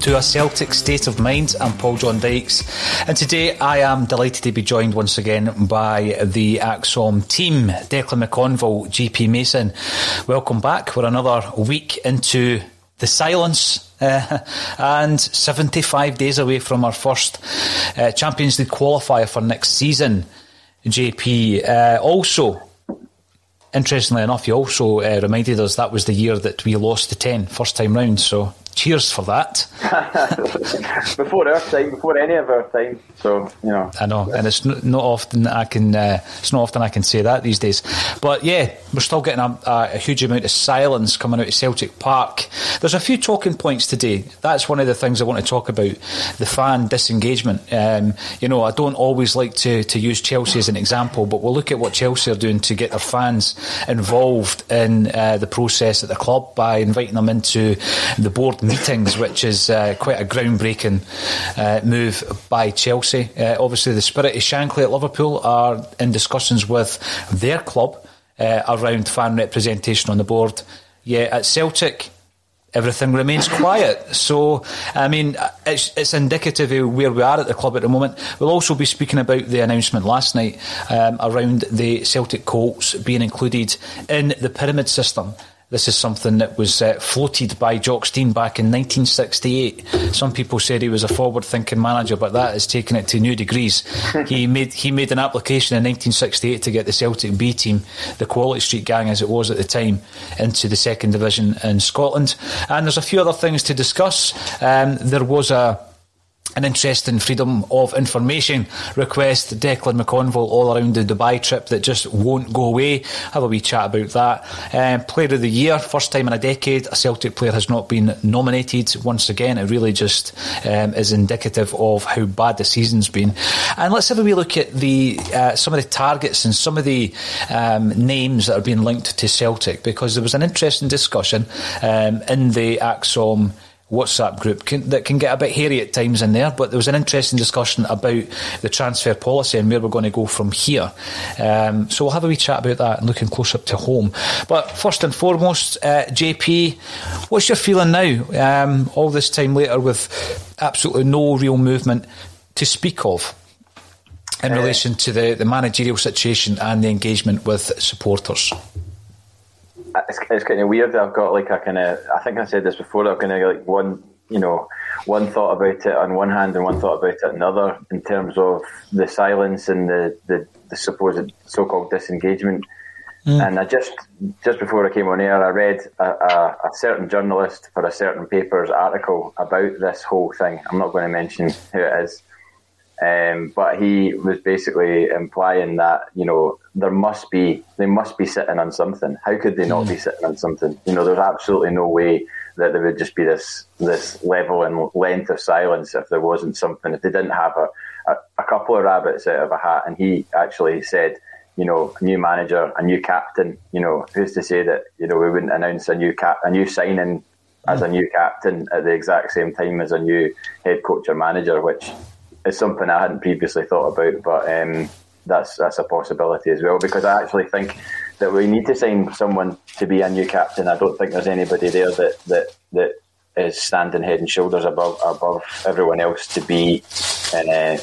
To a Celtic State of Mind. I'm Paul John Dykes, and today I am delighted to be joined once again by the ACSOM team, Declan McConville, JP Mason. Welcome back. We're another week into the silence uh, and 75 days away from our first uh, Champions League qualifier for next season. JP, uh, also interestingly enough, you also uh, reminded us that was the year that we lost the 10 first time round. So cheers for that. before our time, before any of our time. So you know, I know, and it's not often I can. Uh, it's not often I can say that these days. But yeah, we're still getting a, a, huge amount of silence coming out of Celtic Park. There's a few talking points today. That's one of the things I want to talk about: the fan disengagement. Um, you know, I don't always like to to use Chelsea as an example, but we'll look at what Chelsea are doing to get their fans involved in uh, the process at the club by inviting them into the board meetings, which is uh, quite a groundbreaking uh, move by Chelsea. Uh, obviously, the Spirit of Shankly at Liverpool are in discussions with their club uh, around fan representation on the board. Yeah, at Celtic, everything remains quiet. So, I mean, it's, it's indicative of where we are at the club at the moment. We'll also be speaking about the announcement last night um, around the Celtic Colts being included in the pyramid system. This is something that was uh, floated by Jock Stein back in 1968. Some people said he was a forward-thinking manager, but that has taken it to new degrees. he made he made an application in 1968 to get the Celtic B team, the Quality Street gang as it was at the time, into the second division in Scotland. And there's a few other things to discuss. Um, there was a an interesting freedom of information request, Declan McConville, all around the Dubai trip that just won't go away. Have a wee chat about that. Um, player of the year, first time in a decade, a Celtic player has not been nominated. Once again, it really just um, is indicative of how bad the season's been. And let's have a wee look at the uh, some of the targets and some of the um, names that are being linked to Celtic because there was an interesting discussion um, in the ACSOM. WhatsApp group can, that can get a bit hairy at times in there, but there was an interesting discussion about the transfer policy and where we're going to go from here. Um, so we'll have a wee chat about that and looking close up to home. But first and foremost, uh, JP, what's your feeling now? Um, all this time later with absolutely no real movement to speak of in uh, relation to the, the managerial situation and the engagement with supporters it's, it's kind of weird. I've got like a kind of, I think I said this before. I've kind of like one, you know, one thought about it on one hand and one thought about it another in terms of the silence and the the, the supposed so-called disengagement. Mm. And I just just before I came on air, I read a, a, a, certain journalist for a certain paper's article about this whole thing. I'm not going to mention who it is, um, but he was basically implying that you know there must be they must be sitting on something. How could they not be hmm. sitting on something? You know, there's absolutely no way that there would just be this this level and length of silence if there wasn't something if they didn't have a, a, a couple of rabbits out of a hat. And he actually said, you know, a new manager, a new captain. You know, who's to say that you know we wouldn't announce a new cap a new signing as a new captain at the exact same time as a new head coach or manager, which is something I hadn't previously thought about, but um, that's that's a possibility as well. Because I actually think that we need to sign someone to be a new captain. I don't think there's anybody there that that that is standing head and shoulders above above everyone else to be in uh,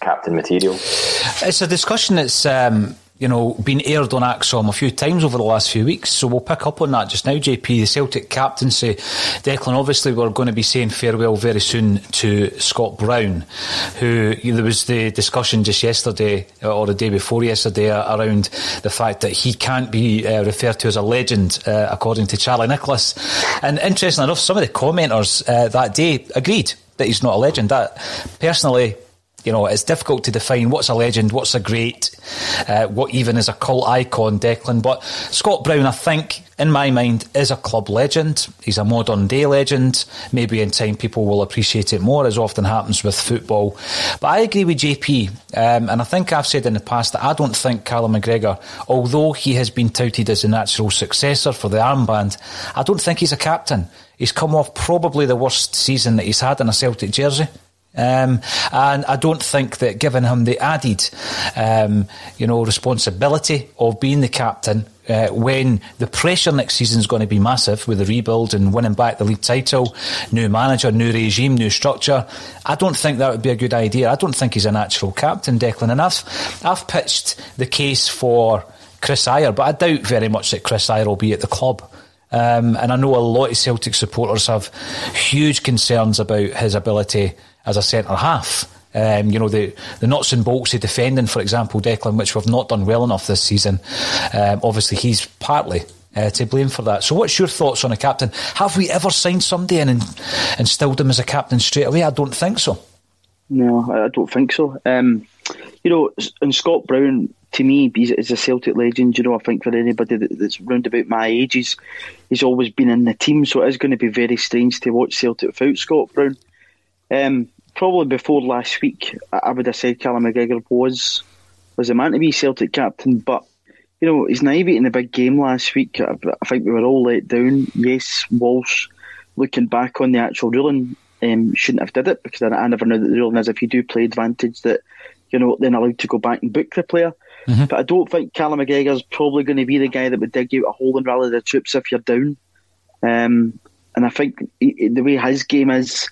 captain material. It's a discussion that's um, you know, been aired on ACSOM a few times over the last few weeks. So we'll pick up on that just now, JP. The Celtic captaincy. Declan, obviously, we're going to be saying farewell very soon to Scott Brown, who you know, there was the discussion just yesterday or the day before yesterday around the fact that he can't be uh, referred to as a legend, uh, according to Charlie Nicholas. And interesting enough, some of the commenters uh, that day agreed that he's not a legend. That personally you know, it's difficult to define what's a legend, what's a great, uh, what even is a cult icon, Declan. But Scott Brown, I think, in my mind, is a club legend. He's a modern day legend. Maybe in time people will appreciate it more, as often happens with football. But I agree with JP, um, and I think I've said in the past that I don't think Callum McGregor, although he has been touted as a natural successor for the armband, I don't think he's a captain. He's come off probably the worst season that he's had in a Celtic jersey. Um, and I don't think that giving him the added, um, you know, responsibility of being the captain uh, when the pressure next season is going to be massive with the rebuild and winning back the league title, new manager, new regime, new structure. I don't think that would be a good idea. I don't think he's a natural captain, Declan. And I've, I've pitched the case for Chris Ajer, but I doubt very much that Chris Ajer will be at the club. Um, and I know a lot of Celtic supporters have huge concerns about his ability as a centre half. Um, you know, the, the nuts and bolts of defending, for example, Declan, which we've not done well enough this season. Um, obviously, he's partly uh, to blame for that. So, what's your thoughts on a captain? Have we ever signed somebody and instilled him as a captain straight away? I don't think so. No, I don't think so. Um, you know, and Scott Brown, to me, is a Celtic legend. You know, I think for anybody that's round about my age, he's, he's always been in the team, so it is going to be very strange to watch Celtic without Scott Brown. Um, probably before last week, I would have said Callum McGregor was was the man to be Celtic captain, but you know he's naivety in the big game last week. I, I think we were all let down. Yes, Walsh, looking back on the actual ruling, um, shouldn't have did it because I, I never knew that the ruling is if you do play advantage that you know then allowed to go back and book the player. Mm-hmm. But I don't think Callum McGregor's probably going to be the guy that would dig out a hole and rally the troops if you're down. Um, and I think he, the way his game is,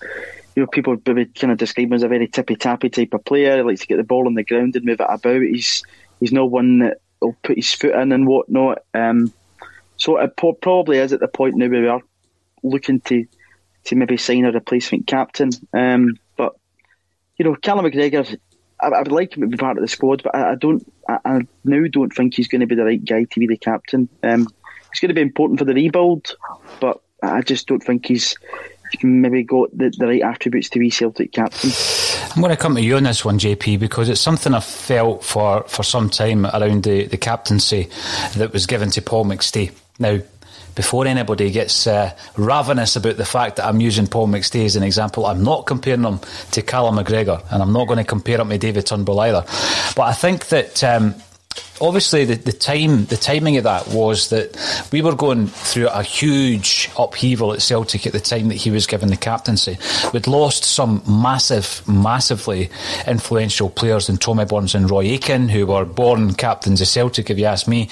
you know, people would kind of describe him as a very tippy tappy type of player. He likes to get the ball on the ground and move it about. He's he's not one that will put his foot in and whatnot. Um, so it probably is at the point now where we are looking to to maybe sign a replacement captain. Um, but you know, Callum McGregor, I, I, would like him to be part of the squad, but I, I don't. I, I, now don't think he's going to be the right guy to be the captain. Um, he's going to be important for the rebuild, but I just don't think he's maybe got the, the right attributes to be Celtic captain. I'm going to come to you on this one, JP, because it's something I've felt for, for some time around the, the captaincy that was given to Paul McStay. Now, before anybody gets uh, ravenous about the fact that I'm using Paul McStay as an example, I'm not comparing him to Callum McGregor, and I'm not going to compare him to David Turnbull either. But I think that um, obviously the, the time the timing of that was that we were going through a huge upheaval at Celtic at the time that he was given the captaincy. We'd lost some massive, massively influential players in Tommy Burns and Roy Aitken, who were born captains of Celtic, if you ask me.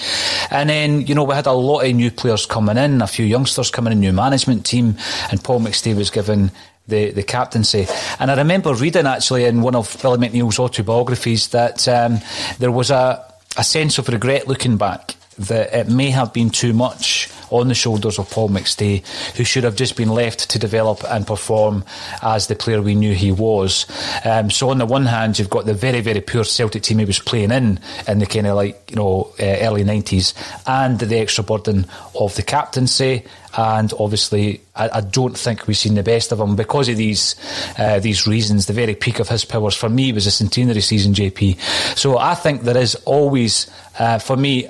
And then, you know, we had a lot of new players coming in, a few youngsters coming in, new management team, and Paul McStay was given the, the captaincy. And I remember reading actually in one of Billy McNeill's autobiographies that um, there was a a sense of regret looking back that it may have been too much on the shoulders of Paul McStay, who should have just been left to develop and perform as the player we knew he was. Um, so on the one hand, you've got the very, very poor Celtic team he was playing in in the kind of like you know uh, early nineties, and the extra burden of the captaincy. And obviously, I, I, don't think we've seen the best of him because of these uh, these reasons. The very peak of his powers for me was a centenary season, JP. So I think there is always, uh, for me,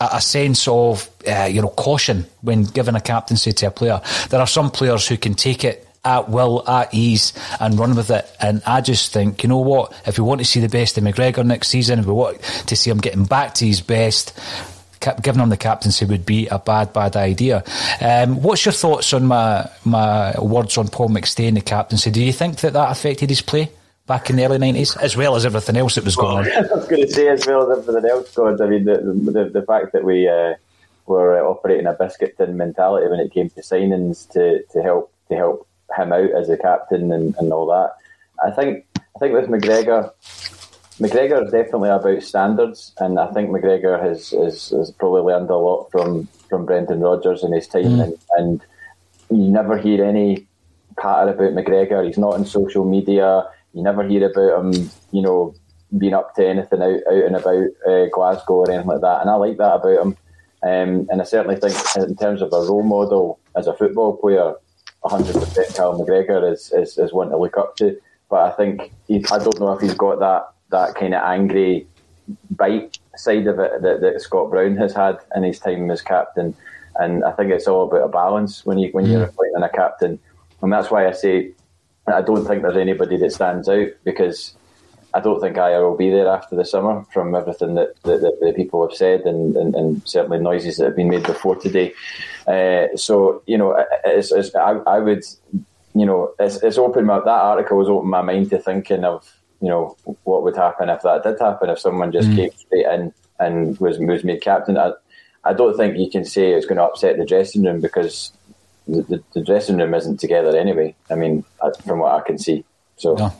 a sense of uh, you know caution when giving a captaincy to a player. There are some players who can take it at will, at ease, and run with it. And I just think, you know what? If we want to see the best of McGregor next season, if we want to see him getting back to his best, giving him the captaincy would be a bad, bad idea. Um, what's your thoughts on my my words on Paul McStay and the captaincy? Do you think that that affected his play? Back in the early nineties, as well as everything else that was going on. I was going to say, as well as everything else, God. I mean, the the, the fact that we uh, were operating a biscuit tin mentality when it came to signings to, to help to help him out as a captain and, and all that. I think I think with McGregor, McGregor is definitely about standards, and I think McGregor has, has, has probably learned a lot from, from Brendan Rodgers in his time, mm. and, and you never hear any patter about McGregor. He's not on social media. You never hear about him, you know, being up to anything out, out and about uh, Glasgow or anything like that. And I like that about him. Um, and I certainly think, in terms of a role model as a football player, 100% Cal McGregor is, is, is one to look up to. But I think he, I don't know if he's got that, that kind of angry bite side of it that, that Scott Brown has had in his time as captain. And I think it's all about a balance when you when you're appointing a captain, and that's why I say I don't think there's anybody that stands out because I don't think Ajer will be there after the summer from everything that, that, that the people have said and, and, and, certainly noises that have been made before today. Uh, so, you know, it's, it's, I, I, would, you know, it's, it's opened my, that article has opened my mind to thinking of, you know, what would happen if that did happen, if someone just mm. came straight in and was, was made captain. I, I don't think you can say it's going to upset the dressing room because the, the, dressing room isn't together anyway. I mean, from what I can see. So. No.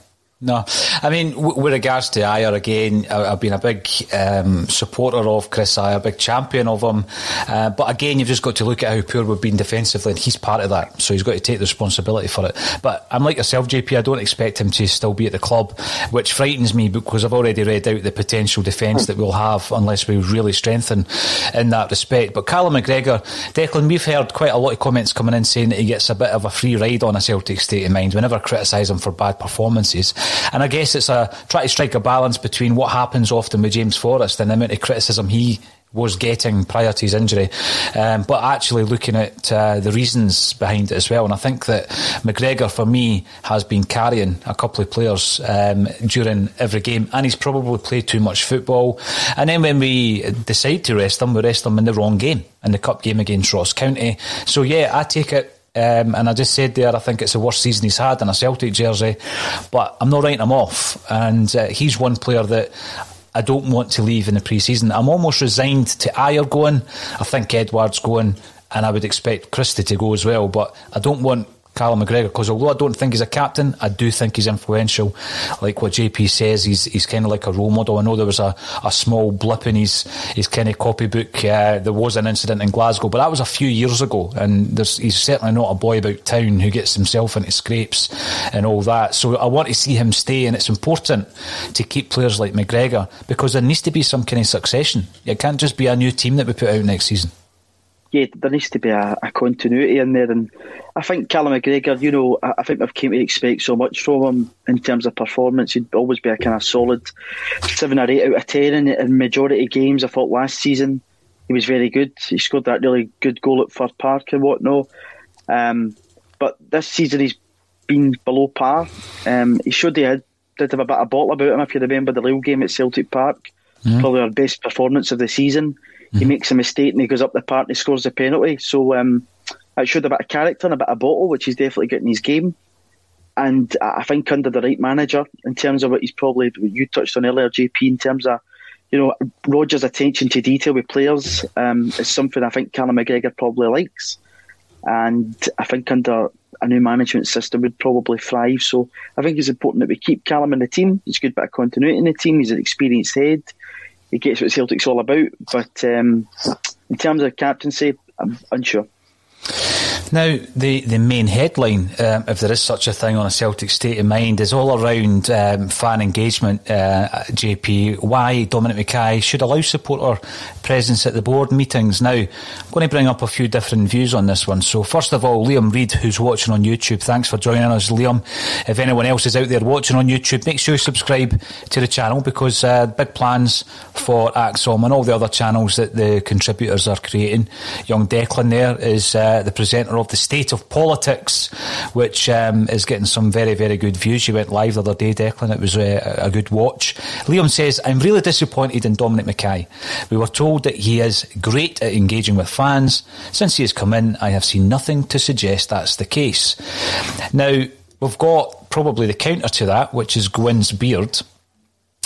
No, I mean, with regards to Ajer again, I've been a big um, supporter of Chris Ajer, a big champion of him. Uh, but again, you've just got to look at how poor we've been defensively, and he's part of that, so he's got to take the responsibility for it. But I'm like yourself, JP. I don't expect him to still be at the club, which frightens me because I've already read out the potential defence that we'll have unless we really strengthen in that respect. But Callum McGregor, Declan, we've heard quite a lot of comments coming in saying that he gets a bit of a free ride on a Celtic state of mind. We never criticise him for bad performances. And I guess it's a try to strike a balance between what happens often with James Forrest and the amount of criticism he was getting prior to his injury, um, but actually looking at uh, the reasons behind it as well. And I think that McGregor, for me, has been carrying a couple of players um, during every game, and he's probably played too much football. And then when we decide to rest him, we rest him in the wrong game, in the cup game against Ross County. So yeah, I take it um, and I just said there, I think it's the worst season he's had in a Celtic jersey, but I'm not writing him off. And uh, he's one player that I don't want to leave in the pre-season. I'm almost resigned to Ajer going. I think Edouard's going, and I would expect Christie to go as well. But I don't want Callum McGregor because although I don't think he's a captain, I do think he's influential. Like what JP says, he's he's kind of like a role model. I know there was a, a small blip in his his kind of copybook. Uh, there was an incident in Glasgow, but that was a few years ago, and he's certainly not a boy about town who gets himself into scrapes and all that. So I want to see him stay, and it's important to keep players like McGregor because there needs to be some kind of succession. It can't just be a new team that we put out next season yeah, there needs to be a, a, continuity in there. And I think Callum McGregor, you know, I, I, think we've came to expect so much from him in terms of performance. He'd always be a kind of solid seven or eight out of ten in, in majority of games. I thought last season he was very good. He scored that really good goal at Fir Park and whatnot. Um, but this season he's been below par. Um, he should have did have a bit of bottle about him if you remember the Lille game at Celtic Park. Mm. Probably our best performance of the season. He mm-hmm. makes a mistake and he goes up the park and he scores the penalty. So um, it showed a bit of character and a bit of bottle, which he's definitely getting his game. And I think under the right manager, in terms of what he's probably what you touched on earlier, JP, in terms of you know Rodgers' attention to detail with players um, is something I think Callum McGregor probably likes, and I think under a new management system would probably thrive. So I think it's important that we keep Callum in the team. It's a good bit of continuity in the team. He's an experienced head he gets what Celtic's all about. But um, in terms of captaincy, I'm unsure. Now, the, the main headline, um, if there is such a thing on a Celtic state of mind, is all around um, fan engagement, uh, JP. Why Dominic McKay should allow supporter presence at the board meetings. Now, I'm going to bring up a few different views on this one. So, first of all, Liam Reid, who's watching on YouTube, thanks for joining us, Liam. If anyone else is out there watching on YouTube, make sure you subscribe to the channel because uh, big plans for ACSOM and all the other channels that the contributors are creating. Young Declan there is uh, the presenter of The State of Politics, which um, is getting some very, very good views. You went live the other day, Declan. It was uh, a good watch. Liam says, I'm really disappointed in Dominic McKay. We were told that he is great at engaging with fans. Since he has come in, I have seen nothing to suggest that's the case. Now, we've got probably the counter to that, which is Gwyn's Beard,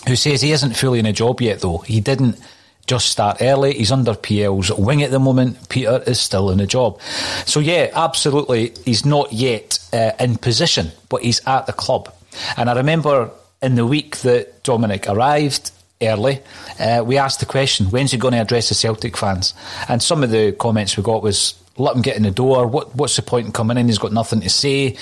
who says he isn't fully in a job yet, though. He didn't just start early. He's under PL's wing at the moment. Peter is still in a job. So, yeah, absolutely, he's not yet uh, in position, but he's at the club. And I remember in the week that Dominic arrived, early, uh, we asked the question, when's he going to address the Celtic fans? And some of the comments we got was, let him get in the door. What, what's the point in coming in? He's got nothing to say.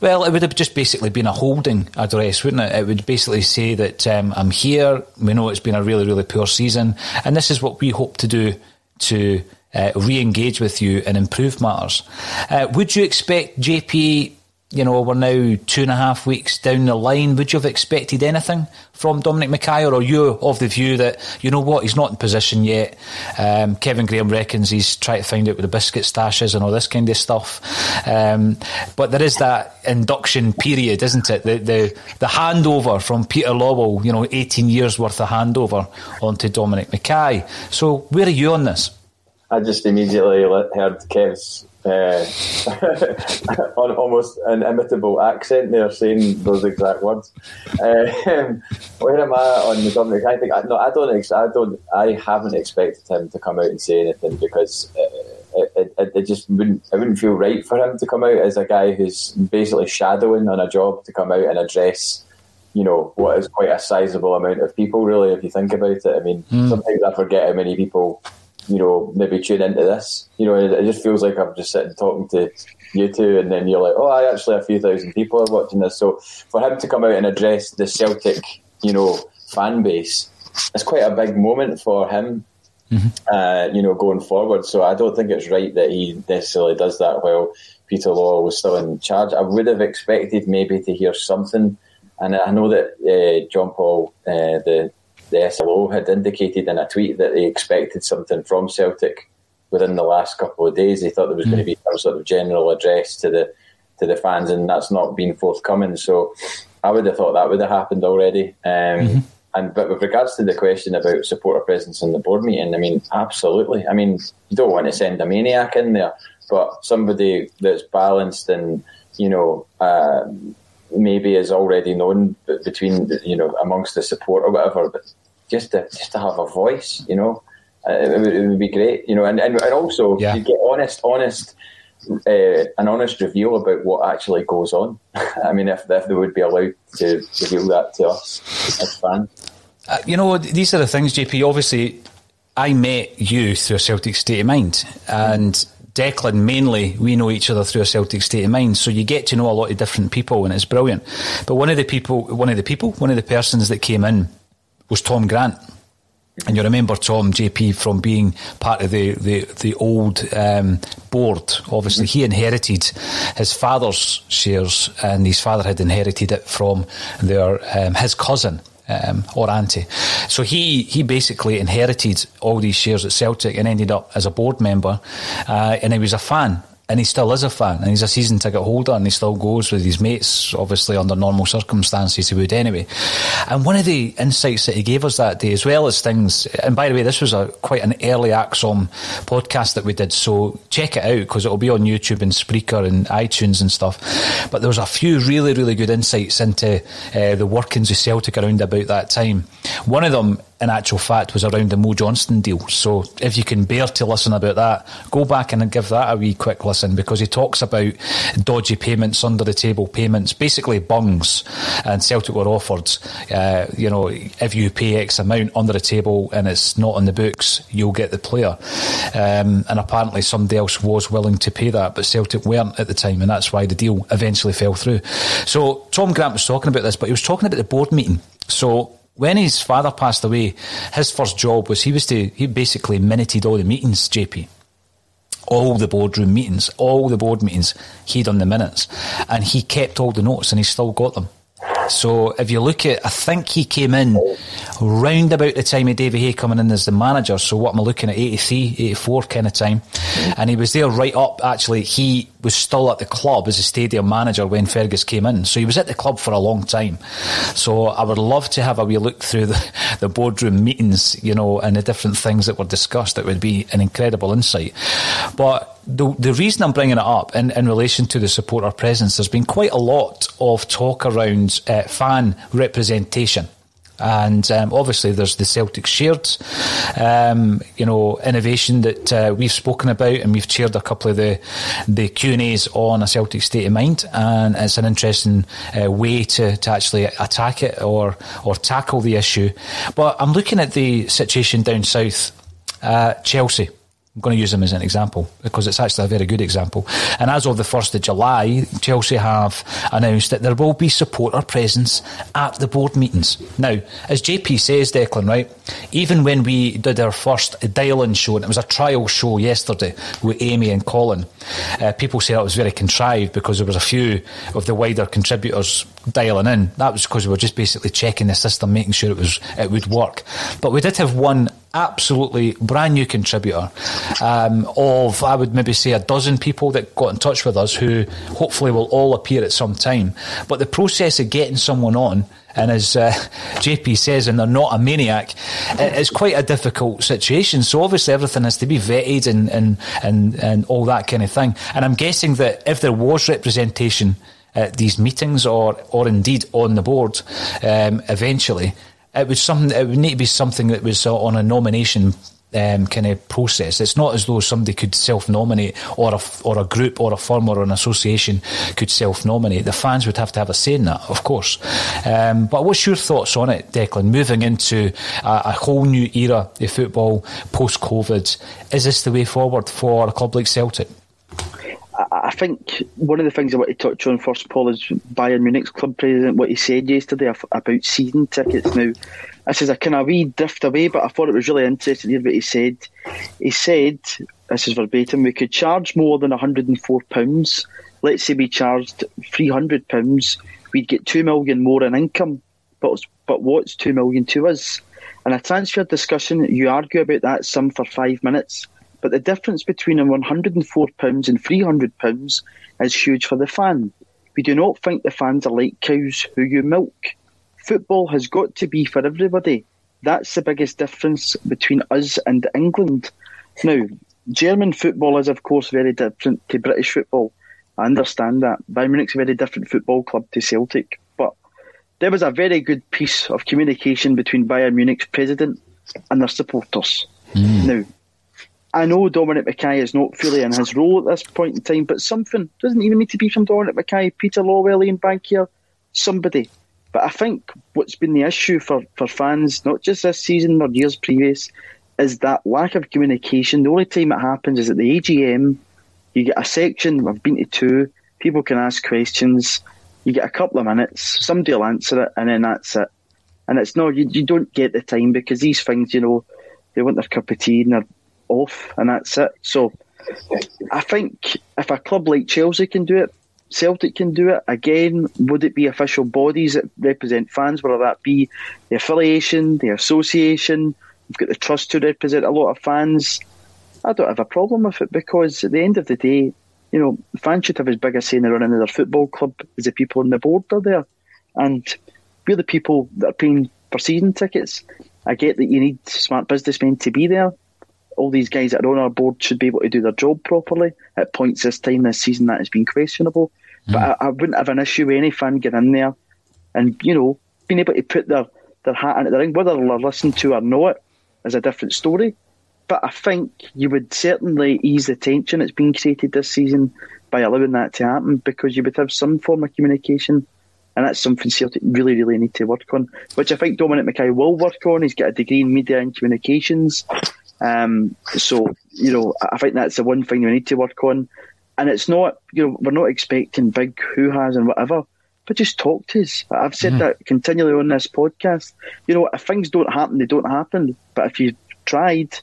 Well, it would have just basically been a holding address, wouldn't it? It would basically say that um, I'm here. We know it's been a really, really poor season, and this is what we hope to do to uh, re-engage with you and improve matters. Uh, would you expect JP? You know, we're now two and a half weeks down the line. Would you have expected anything from Dominic McKay, or are you of the view that you know what he's not in position yet? Um, Kevin Graham reckons he's trying to find out where the biscuit stash is and all this kind of stuff. Um, but there is that induction period, isn't it? The, the the handover from Peter Lawwell, you know, eighteen years worth of handover onto Dominic McKay. So where are you on this? I just immediately heard Kev's uh, on almost an imitable accent there, saying those exact words. Um, where am I on the Dominic? I think I, no, I don't. I don't. I haven't expected him to come out and say anything because. It, it, it, just wouldn't it wouldn't feel right for him to come out as a guy who's basically shadowing on a job to come out and address you know what is quite a sizable amount of people really if you think about it I mean mm. sometimes I forget how many people you know, maybe tune into this. You know, it, just feels like I'm just sitting talking to you two, and then you're like, oh, I actually a few thousand people are watching this. So for him to come out and address the Celtic, you know, fan base, it's quite a big moment for him. Mm-hmm. Uh, you know, going forward. So I don't think it's right that he necessarily does that while Peter Law was still in charge. I would have expected maybe to hear something, and I know that uh, John Paul, uh, the the SLO had indicated in a tweet that they expected something from Celtic within the last couple of days. They thought there was mm. going to be some sort of general address to the to the fans, and that's not been forthcoming. So I would have thought that would have happened already. Um, mm-hmm. And but with regards to the question about supporter presence in the board meeting, I mean, absolutely. I mean, you don't want to send a maniac in there, but somebody that's balanced and you know. Uh, maybe is already known between you know amongst the support or whatever, but just to just to have a voice, you know, uh, it, would, it, would, be great, you know, and and, and also yeah. you get honest, honest. Uh, an honest reveal about what actually goes on. I mean, if, if they would be allowed to reveal that to us as fans. Uh, you know, these are the things, JP. Obviously, I met you through a Celtic state of mind, and Declan mainly, we know each other through a Celtic state of mind, so you get to know a lot of different people, and it's brilliant. But one of the people, one of the people, one of the persons that came in was Tom Grant. And you remember Tom JP from being part of the the, the old um, board. Obviously, he inherited his father's shares, and his father had inherited it from their um, his cousin. Um, or auntie. So he he basically inherited all these shares at Celtic and ended up as a board member, uh, and he was a fan and he still is a fan, and he's a season ticket holder, and he still goes with his mates. Obviously, under normal circumstances, he would anyway. And one of the insights that he gave us that day, as well as things, and by the way, this was a quite an early ACSOM podcast that we did, so check it out because it'll be on YouTube and Spreaker and iTunes and stuff. But there was a few really, really good insights into uh, the workings of Celtic around about that time. One of them in actual fact was around the Mo Johnston deal. So if you can bear to listen about that, go back and give that a wee quick listen because he talks about dodgy payments, under the table payments, basically bungs. And Celtic were offered, uh, you know, if you pay X amount under the table and it's not on the books, you'll get the player. Um, and apparently somebody else was willing to pay that, but Celtic weren't at the time, and that's why the deal eventually fell through. So Tom Grant was talking about this, but he was talking about the board meeting. So when his father passed away, his first job was he was to he basically minuted all the meetings, JP. All the boardroom meetings, all the board meetings, he done the minutes. And he kept all the notes and he still got them. So if you look at, I think he came in round about the time of David Hay coming in as the manager. So what am I looking at, 83, 84 kind of time. And he was there right up, actually, he was still at the club as a stadium manager when Fergus came in. So he was at the club for a long time. So I would love to have a wee look through the, the boardroom meetings, you know, and the different things that were discussed. It would be an incredible insight. But the, the reason I'm bringing it up in, in relation to the supporter presence, there's been quite a lot of talk around uh, fan representation. And um, obviously, there's the Celtic shared, um, you know, innovation that uh, we've spoken about, and we've chaired a couple of the the Q and A's on a Celtic state of mind, and it's an interesting uh, way to, to actually attack it or or tackle the issue. But I'm looking at the situation down south, uh, Chelsea. I'm going to use them as an example because it's actually a very good example. And as of the 1st of July, Chelsea have announced that there will be supporter presence at the board meetings. Now, as JP says, Declan, right, even when we did our first dial in show, and it was a trial show yesterday with Amy and Colin, uh, people said it was very contrived because there was a few of the wider contributors dialing in. That was because we were just basically checking the system, making sure it was it would work. But we did have one absolutely brand new contributor um, of, I would maybe say, a dozen people that got in touch with us who hopefully will all appear at some time. But the process of getting someone on, and as uh, JP says, and they're not a maniac, it's quite a difficult situation. So obviously everything has to be vetted and, and, and, and all that kind of thing. And I'm guessing that if there was representation at these meetings or, or indeed on the board um, eventually, it would something. It would need to be something that was uh, on a nomination um, kind of process. It's not as though somebody could self-nominate, or a or a group, or a firm, or an association could self-nominate. The fans would have to have a say in that, of course. Um, but what's your thoughts on it, Declan? Moving into a, a whole new era of football post-COVID, is this the way forward for a club like Celtic? I think one of the things I want to touch on first, Paul, is Bayern Munich's club president, what he said yesterday about season tickets. Now, this is a kind of wee drift away, but I thought it was really interesting to hear what he said. He said, this is verbatim, we could charge more than £104. Let's say we charged £300, we'd get £2 million more in income. But, but what's £2 million to us? In a transfer discussion, you argue about that sum for five minutes but the difference between a £104 and £300 is huge for the fan. We do not think the fans are like cows who you milk. Football has got to be for everybody. That's the biggest difference between us and England. Now, German football is, of course, very different to British football. I understand that. Bayern Munich's a very different football club to Celtic. But there was a very good piece of communication between Bayern Munich's president and their supporters. Mm. Now, I know Dominic McKay is not fully in his role at this point in time, but something doesn't even need to be from Dominic McKay, Peter Lawwell, Ian Bankier, somebody. But I think what's been the issue for, for fans, not just this season or years previous, is that lack of communication. The only time it happens is at the AGM. You get a section, I've been to two, people can ask questions, you get a couple of minutes, somebody will answer it, and then that's it. And it's no, you, you don't get the time because these things, you know, they want their cup of tea and they're off, and that's it. So I think if a club like Chelsea can do it, Celtic can do it. Again, would it be official bodies that represent fans, whether that be the affiliation, the association? We've got the trust to represent a lot of fans. I don't have a problem with it because at the end of the day, you know, fans should have as big a say in the running of their football club as the people on the board are there. And we're the people that are paying for season tickets. I get that you need smart businessmen to be there, all these guys that are on our board should be able to do their job properly. At points this time this season, that has been questionable. Mm. But I, I, wouldn't have an issue with any fan getting in there and, you know, being able to put their, their hat into the ring. Whether they're listened to or not is a different story. But I think you would certainly ease the tension that's been created this season by allowing that to happen because you would have some form of communication. And that's something Celtic really, really need to work on, which I think Dominic McKay will work on. He's got a degree in media and communications. Um, so, you know, I think that's the one thing we need to work on. And it's not, you know, we're not expecting big who has and whatever, but just talk to us. I've said mm. that continually on this podcast. You know, if things don't happen, they don't happen. But if you tried,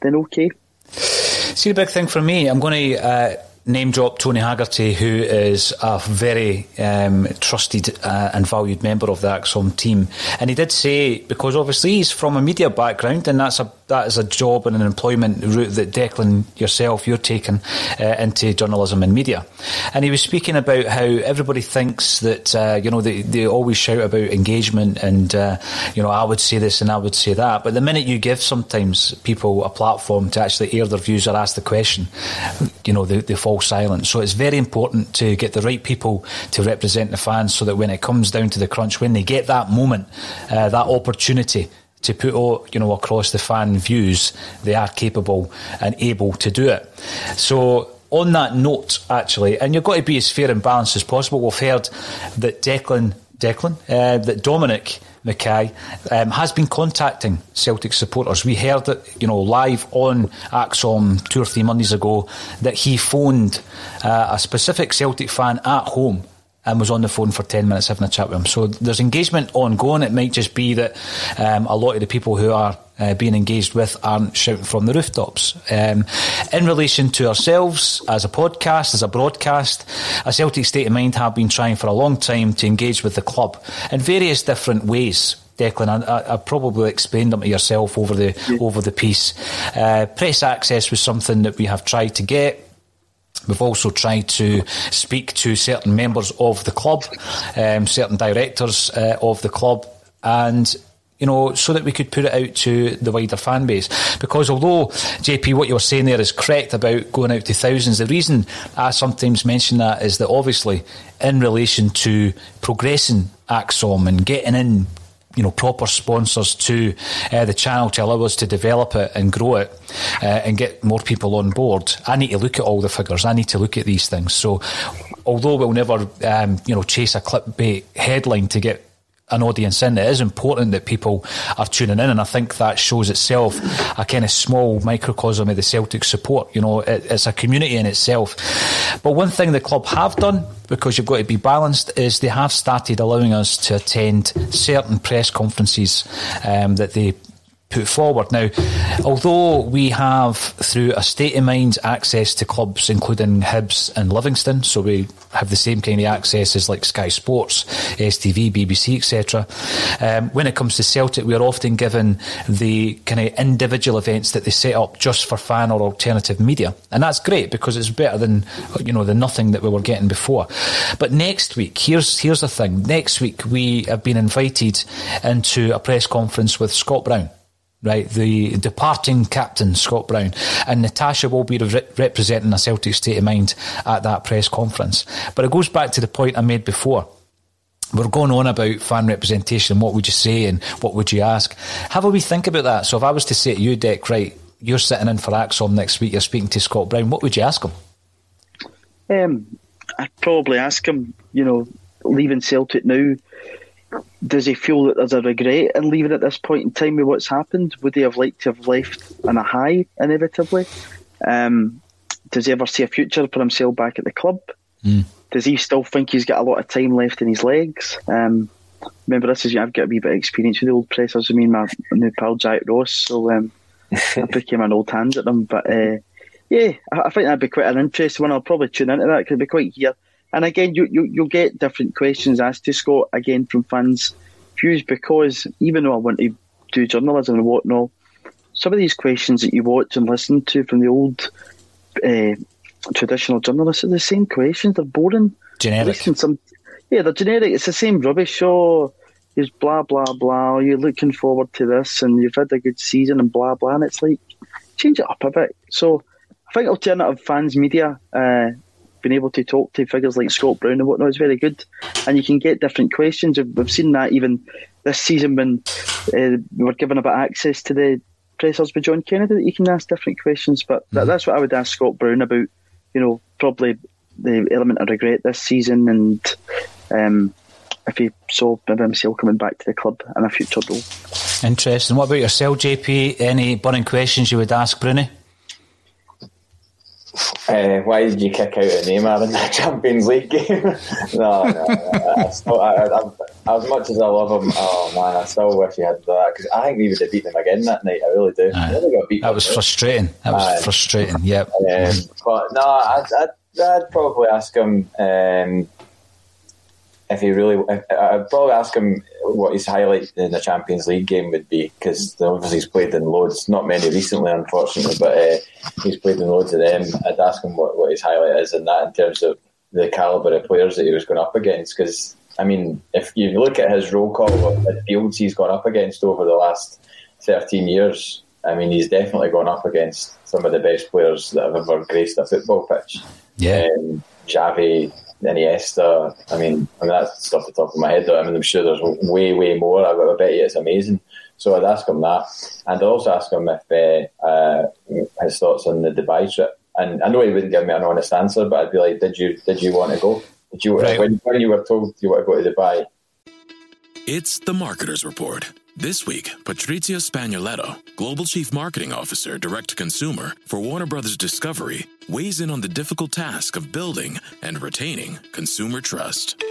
then okay. See, the big thing for me, I'm going to. Uh name drop Tony Haggerty, who is a very um, trusted uh, and valued member of the ACSOM team. And he did say, because obviously he's from a media background, and that's a that is a job and an employment route that Declan yourself you're taking uh, into journalism and media. And he was speaking about how everybody thinks that uh, you know they, they always shout about engagement and uh, you know I would say this and I would say that, but the minute you give sometimes people a platform to actually air their views or ask the question, you know they, they fall silent. So it's very important to get the right people to represent the fans, so that when it comes down to the crunch, when they get that moment, uh, that opportunity to put you know across the fan views, they are capable and able to do it. So on that note, actually, and you've got to be as fair and balanced as possible. We've heard that Declan, Declan, uh, that Dominic McKay um, has been contacting Celtic supporters. We heard it, you know, live on ACSOM two or three Mondays ago that he phoned uh, a specific Celtic fan at home and was on the phone for 10 minutes having a chat with him. So there's engagement ongoing. It might just be that um, a lot of the people who are uh, being engaged with aren't shouting from the rooftops. Um, in relation to ourselves as a podcast, as a broadcast, a Celtic State of Mind have been trying for a long time to engage with the club in various different ways. Declan, I, I, probably explained them to yourself over the yeah. over the piece. Uh, press access was something that we have tried to get. We've also tried to speak to certain members of the club, um, certain directors uh, of the club, and you know, so that we could put it out to the wider fan base. Because although, JP, what you're saying there is correct about going out to thousands, the reason I sometimes mention that is that obviously, in relation to progressing ACSOM and getting in you know proper sponsors to uh, the channel to allow us to develop it and grow it uh, and get more people on board. I need to look at all the figures. I need to look at these things. So, although we'll never um, you know chase a clickbait headline to get an audience in. It is important that people are tuning in, and I think that shows itself a kind of small microcosm of the Celtic support. You know, it, it's a community in itself. But one thing the club have done, because you've got to be balanced, is they have started allowing us to attend certain press conferences um, that they put forward. Now, although we have, through a state of mind, access to clubs including Hibs and Livingston, so we have the same kind of access as like Sky Sports, STV, BBC, etc. Um, when it comes to Celtic, we are often given the kind of individual events that they set up just for fan or alternative media, and that's great because it's better than you know the nothing that we were getting before. But next week, here's here's the thing: next week we have been invited into a press conference with Scott Brown right? The departing captain, Scott Brown. And Natasha will be re- representing a Celtic state of mind at that press conference. But it goes back to the point I made before. We're going on about fan representation. What would you say and what would you ask? Have a wee think about that. So if I was to say to you, Deck, right, you're sitting in for ACSOM next week, you're speaking to Scott Brown, what would you ask him? Um, I'd probably ask him, you know, leaving Celtic now, does he feel that there's a regret in leaving at this point in time with what's happened? Would he have liked to have left on a high, inevitably? Um, does he ever see a future for himself back at the club? Mm. Does he still think he's got a lot of time left in his legs? Um, remember, this is I've got a wee bit of experience with the old pressers. I mean, my, new pal Jack Ross, so um, I became an old hand at them. But uh, yeah, I, I, think that'd be quite an interesting one. I'll probably tune into that because it'd be quite here and again, you, you, you'll get different questions asked to Scott, again, from fans' views, because even though I want to do journalism and whatnot, some of these questions that you watch and listen to from the old uh, traditional journalists are the same questions. They're boring. Generic. Some, yeah, they're generic. It's the same rubbish. Oh, there's blah, blah, blah. You're looking forward to this and you've had a good season and blah, blah. And it's like, change it up a bit. So I think alternative fans media uh, being able to talk to figures like Scott Brown and whatnot is very good, and you can get different questions. We've seen that even this season when uh, we were given a bit of access to the pressers with John Kennedy that you can ask different questions. But that, that's what I would ask Scott Brown about. You know, probably the element of regret this season and. Um, if he saw maybe himself coming back to the club in a future role. Interesting. What about yourself, JP? Any burning questions you would ask Broony? Uh, why did you kick out a Neymar in the Champions League game? no, no, no. I still, I, I, as much as I love him, oh man, I still wish he had that because I think we would have beaten him again that night. I really do. Really that was frustrating. That was frustrating. Yep. Um, but no, I'd, I'd, I'd, probably ask him. Um, if he really, I'd probably ask him what his highlight in the Champions League game would be because obviously he's played in loads, not many recently, unfortunately, but uh, he's played in loads of them. I'd ask him what, what his highlight is in that in terms of the caliber of players that he was going up against. Because I mean, if you look at his roll call, of the fields he's gone up against over the last thirteen years, I mean, he's definitely gone up against some of the best players that have ever graced a football pitch. Yeah, um, Xavi, Iniesta. I mean, I mean that's off the top of my head. Though. I mean, I'm sure there's way, way more. I, I bet you it's amazing. So I'd ask him that, and I'd also ask him if uh, uh, his thoughts on the Dubai trip. And I know he wouldn't give me an honest answer, but I'd be like, "Did you did you want to go? Did you right. when, when you were told you want to go to Dubai?" It's the Marketers Report. This week, Patrizia Spagnoletto, Global Chief Marketing Officer, Direct to Consumer for Warner Brothers Discovery, weighs in on the difficult task of building and retaining consumer trust.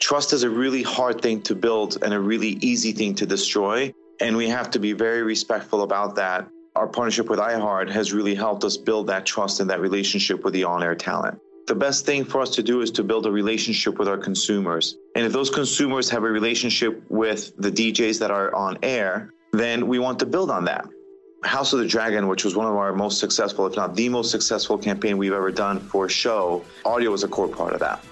Trust is a really hard thing to build and a really easy thing to destroy. And we have to be very respectful about that. Our partnership with iHeart has really helped us build that trust and that relationship with the on air talent the best thing for us to do is to build a relationship with our consumers. And if those consumers have a relationship with the DJs that are on air, then we want to build on that. House of the Dragon, which was one of our most successful, if not the most successful campaign we've ever done for a show, audio was a core part of that.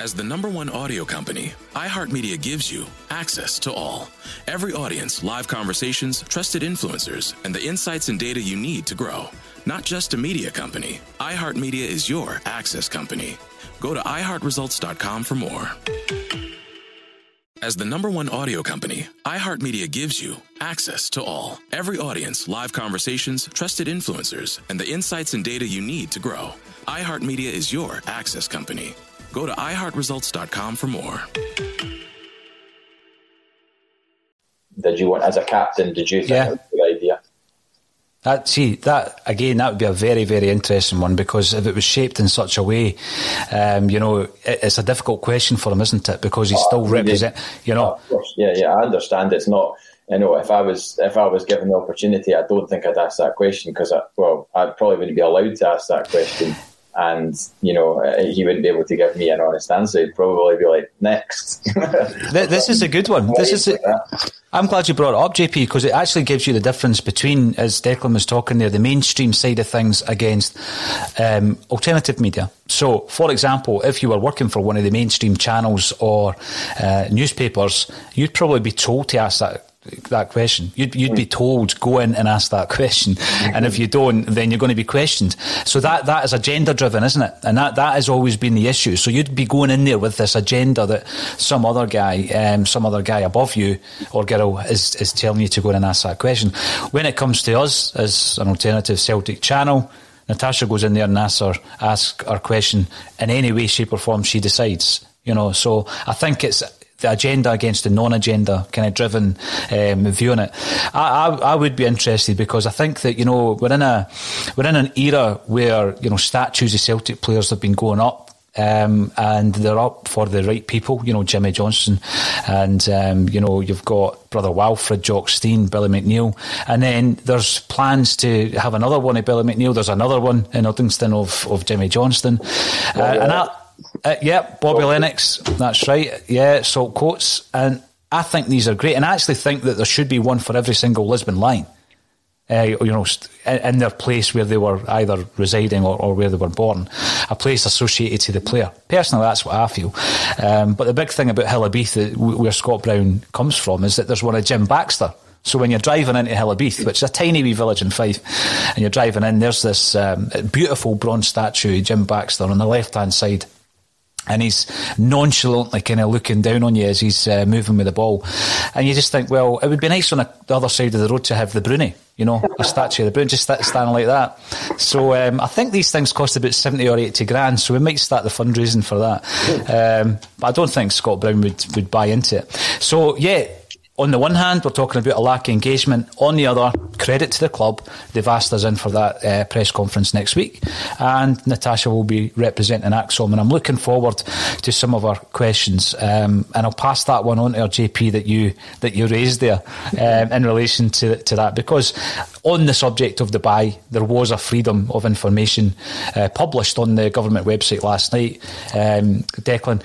As the number one audio company, iHeartMedia gives you access to all. Every audience, live conversations, trusted influencers, and the insights and data you need to grow. Not just a media company, iHeartMedia is your access company. Go to iHeartResults.com for more. As the number one audio company, iHeartMedia gives you access to all. Every audience, live conversations, trusted influencers, and the insights and data you need to grow. iHeartMedia is your access company. Go to iHeartResults.com for more. Did you want, as a captain, did you think yeah. it was a good idea? That see that again. That would be a very very interesting one because if it was shaped in such a way, um, you know, it, it's a difficult question for him, isn't it? Because he oh, still represent. You know. Yeah, yeah, I understand. It's not. You know, if I was if I was given the opportunity, I don't think I'd ask that question because, I, well, I probably wouldn't be allowed to ask that question and you know he wouldn't be able to give me an honest answer. He'd probably be like, "Next." this is a good one. This is. A, I'm glad you brought it up, JP, because it actually gives you the difference between, as Declan was talking there, the mainstream side of things against um, alternative media. So, for example, if you were working for one of the mainstream channels or uh, newspapers, you'd probably be told to ask that that question. You'd, you'd be told, go in and ask that question. And if you don't, then you're going to be questioned. So that, that is agenda driven, isn't it? And that, that has always been the issue. So you'd be going in there with this agenda that some other guy, um, some other guy above you or girl is, is telling you to go in and ask that question. When it comes to us as an alternative Celtic channel, Natasha goes in there and asks her, asks her question in any way, shape or form she decides. You know, so I think it's agenda against the non-agenda kind of driven um, view on it. I, I, I, would be interested because I think that you know we're in a we're in an era where you know statues of Celtic players have been going up. Um, and they're up for the right people, you know, Jimmy Johnstone, and um, you know, you've got brother Walfrid, Jock Stein, Billy McNeill, and then there's plans to have another one of Billy McNeill. There's another one in Uddingston of, of Jimmy Johnstone, uh, and that uh, yep, Bobby. Lennox. That's right. Yeah, Saltcoats. And I think these are great. And I actually think that there should be one for every single Lisbon Lion. Uh, you know, in their place where they were either residing or, or, where they were born, a place associated to the player. Personally, that's what I feel. Um, but the big thing about Hill of Beath, where Scott Brown comes from, is that there's one of Jim Baxter So when you're driving into Hill of Beath, which is a tiny wee village in Fife, and you're driving in, there's this um, beautiful bronze statue, of Jim Baxter, on the left hand side and he's nonchalantly kind of looking down on you as he's uh, moving with the ball. And you just think, well, it would be nice on the other side of the road to have the Broony, you know, a statue of the Broony, just standing like that. So um, I think these things cost about 70 or 80 grand, so we might start the fundraising for that. Um, but I don't think Scott Brown would, would buy into it. So, yeah, on the one hand, we're talking about a lack of engagement. On the other, credit to the club. They've asked us in for that uh, press conference next week. And Natasha will be representing ACSOM. And I'm looking forward to some of our questions. Um, and I'll pass that one on to our JP that you, that you raised there um, in relation to, to that. Because on the subject of Dubai, there was a freedom of information uh, published on the government website last night. Um, Declan,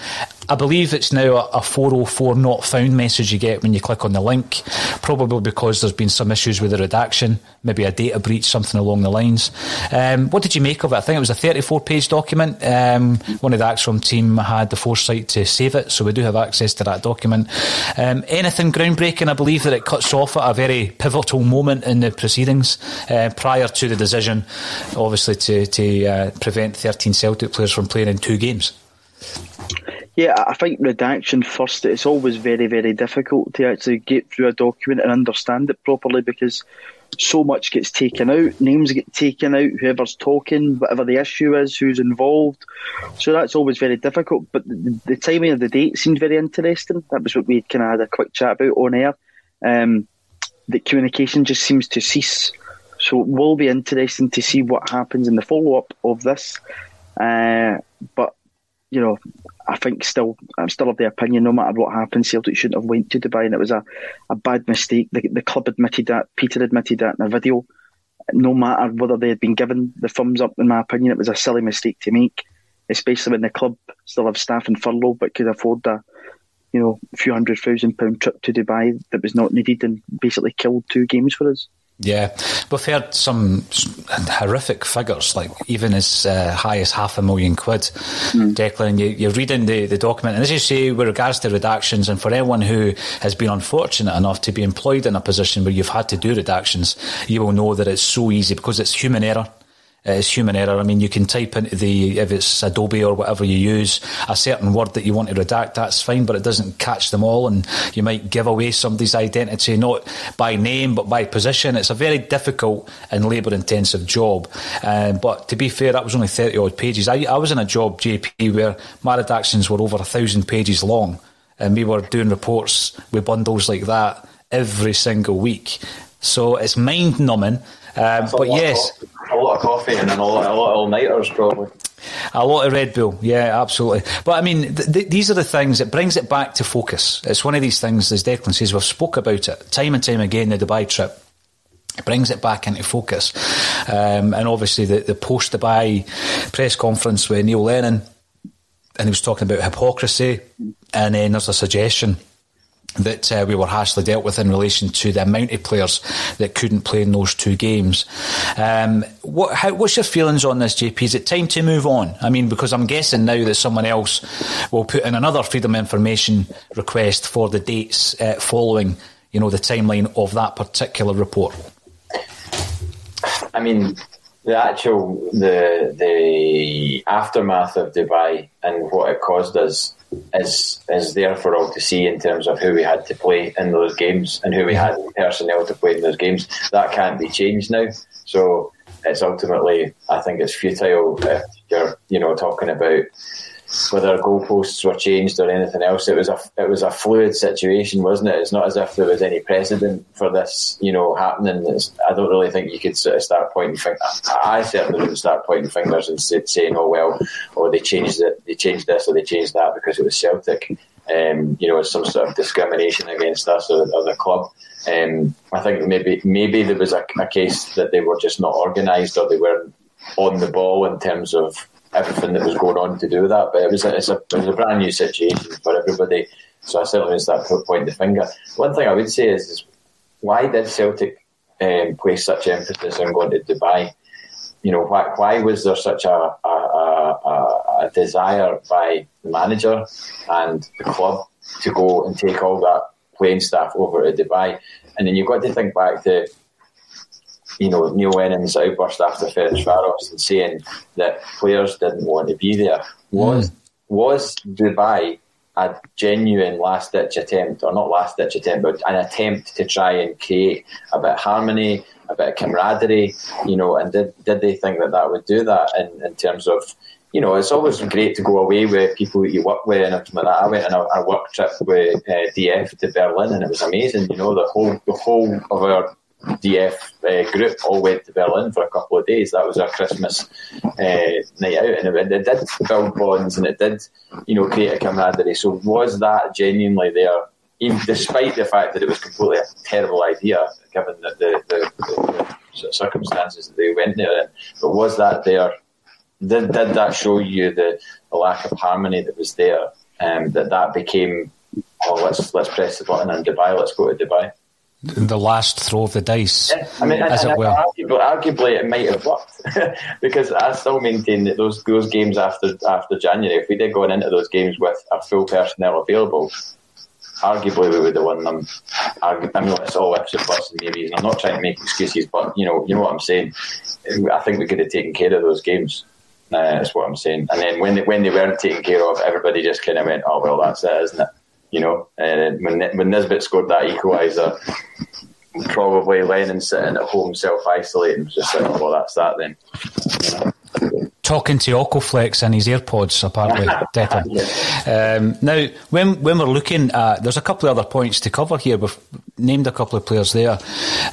I believe it's now a, 404 not found message you get when you click on the link, probably because there's been some issues with the redaction, maybe a data breach, something along the lines. Um, what did you make of it? I think it was a 34 page document. Um, one of the ACSOM team had the foresight to save it, so we do have access to that document. Um, anything groundbreaking? I believe that it cuts off at a very pivotal moment in the proceedings uh, prior to the decision, obviously, to, to uh, prevent 13 Celtic players from playing in two games. Yeah, I think redaction first, it's always very, very difficult to actually get through a document and understand it properly because so much gets taken out, names get taken out, whoever's talking, whatever the issue is, who's involved. So that's always very difficult. But the, the timing of the date seemed very interesting. That was what we kind of had a quick chat about on air. Um, that communication just seems to cease. So it will be interesting to see what happens in the follow up of this. Uh, but you know, I think still, I'm still of the opinion. No matter what happens, Celtic shouldn't have went to Dubai, and it was a, a bad mistake. The, the club admitted that. Peter admitted that in a video. No matter whether they had been given the thumbs up, in my opinion, it was a silly mistake to make, especially when the club still have staff in furlough but could afford a, you know, few hundred thousand pound trip to Dubai that was not needed and basically killed two games for us. Yeah, we've heard some horrific figures, like even as uh, high as half a million quid. Mm. Declan, you, are reading the, the document, and as you say, with regards to redactions, and for anyone who has been unfortunate enough to be employed in a position where you've had to do redactions, you will know that it's so easy because it's human error. Uh, it's human error. I mean, you can type into the, if it's Adobe or whatever you use, a certain word that you want to redact, that's fine, but it doesn't catch them all. And you might give away somebody's identity, not by name, but by position. It's a very difficult and labour intensive job. Um, but to be fair, that was only 30 odd pages. I, I was in a job, JP, where my redactions were over a thousand pages long. And we were doing reports with bundles like that every single week. So it's mind numbing. Um, but yes, lot of coffee and a lot, a lot of all nighters probably. A lot of Red Bull, yeah, absolutely. But I mean, th- th- these are the things. that brings it back to focus. It's one of these things, as Declan says, we've spoke about it time and time again. The Dubai trip it brings it back into focus, um, and obviously the, the post Dubai press conference with Neil Lennon, and he was talking about hypocrisy, and then there's a suggestion that uh, we were harshly dealt with in relation to the amount of players that couldn't play in those two games. Um, what, how, what's your feelings on this, JP? Is it time to move on? I mean, because I'm guessing now that someone else will put in another freedom of information request for the dates uh, following, you know, the timeline of that particular report. I mean, the actual the the aftermath of Dubai and what it caused us is is there for all to see in terms of who we had to play in those games and who we had mm-hmm. personnel to play in those games. That can't be changed now. So it's ultimately, I think it's futile if you're, you know, talking about whether goalposts were changed or anything else. It was a it was a fluid situation, wasn't it? It's not as if there was any precedent for this, you know, happening. It's, I don't really think you could sort of start pointing fingers. I certainly wouldn't start pointing fingers and saying, "Oh well, or they changed it, they changed this or they changed that because it was Celtic." Um, you know, it's some sort of discrimination against us or, or the club. Um, I think maybe maybe there was a, a case that they were just not organised or they weren't on the ball in terms of everything that was going on to do that. But it was a, a, it was a brand new situation for everybody. So I certainly was that point the finger. One thing I would say is, is why did Celtic um, place such emphasis on going to Dubai? You know, why, why was there such a, a, a, a desire by the manager and the club to go and take all that playing staff over to Dubai. And then you've got to think back to you know, Neil Lennon's outburst after Ferencvaros and saying that players didn't want to be there. Was mm. was Dubai a genuine last ditch attempt, or not last ditch attempt, but an attempt to try and create a bit of harmony, a bit of camaraderie, you know, and did, did they think that that would do that in, in terms of, you know, it's always great to go away with people that you work with and everything like that. I went on a, a work trip with uh, DF to Berlin and it was amazing, you know, the whole, the whole of our DF uh, group all went to Berlin for a couple of days. That was our Christmas uh, night out, and it, it, did build bonds and it did, you know, create a camaraderie. So was that genuinely there, even despite the fact that it was completely a terrible idea, given the, the, the, the circumstances that they went there in? But was that there? Did, did that show you the, the lack of harmony that was there? Um, that that became, oh, let's let's press the button in Dubai. Let's go to Dubai the last throw of the dice, yeah, I mean, as it were. Arguably, arguably, it might have worked because I still maintain that those those games after after January, if we did go into those games with a full personnel available, arguably we would have won them. I mean, it's all ifs and buts and maybes, and I'm not trying to make excuses, but you know, you know what I'm saying. I think we could have taken care of those games. Uh, that's what I'm saying. And then when they, when they weren't taken care of, everybody just kind of went, "Oh well, that's it, isn't it?" You know, uh, when when Nisbet scored that equaliser, probably Lennon sitting at home self isolating, just like, well, that's that then. You know? Talking to Okoflex in his AirPods, apparently, Declan. Um, now, when when we're looking at, there's a couple of other points to cover here. We've named a couple of players there.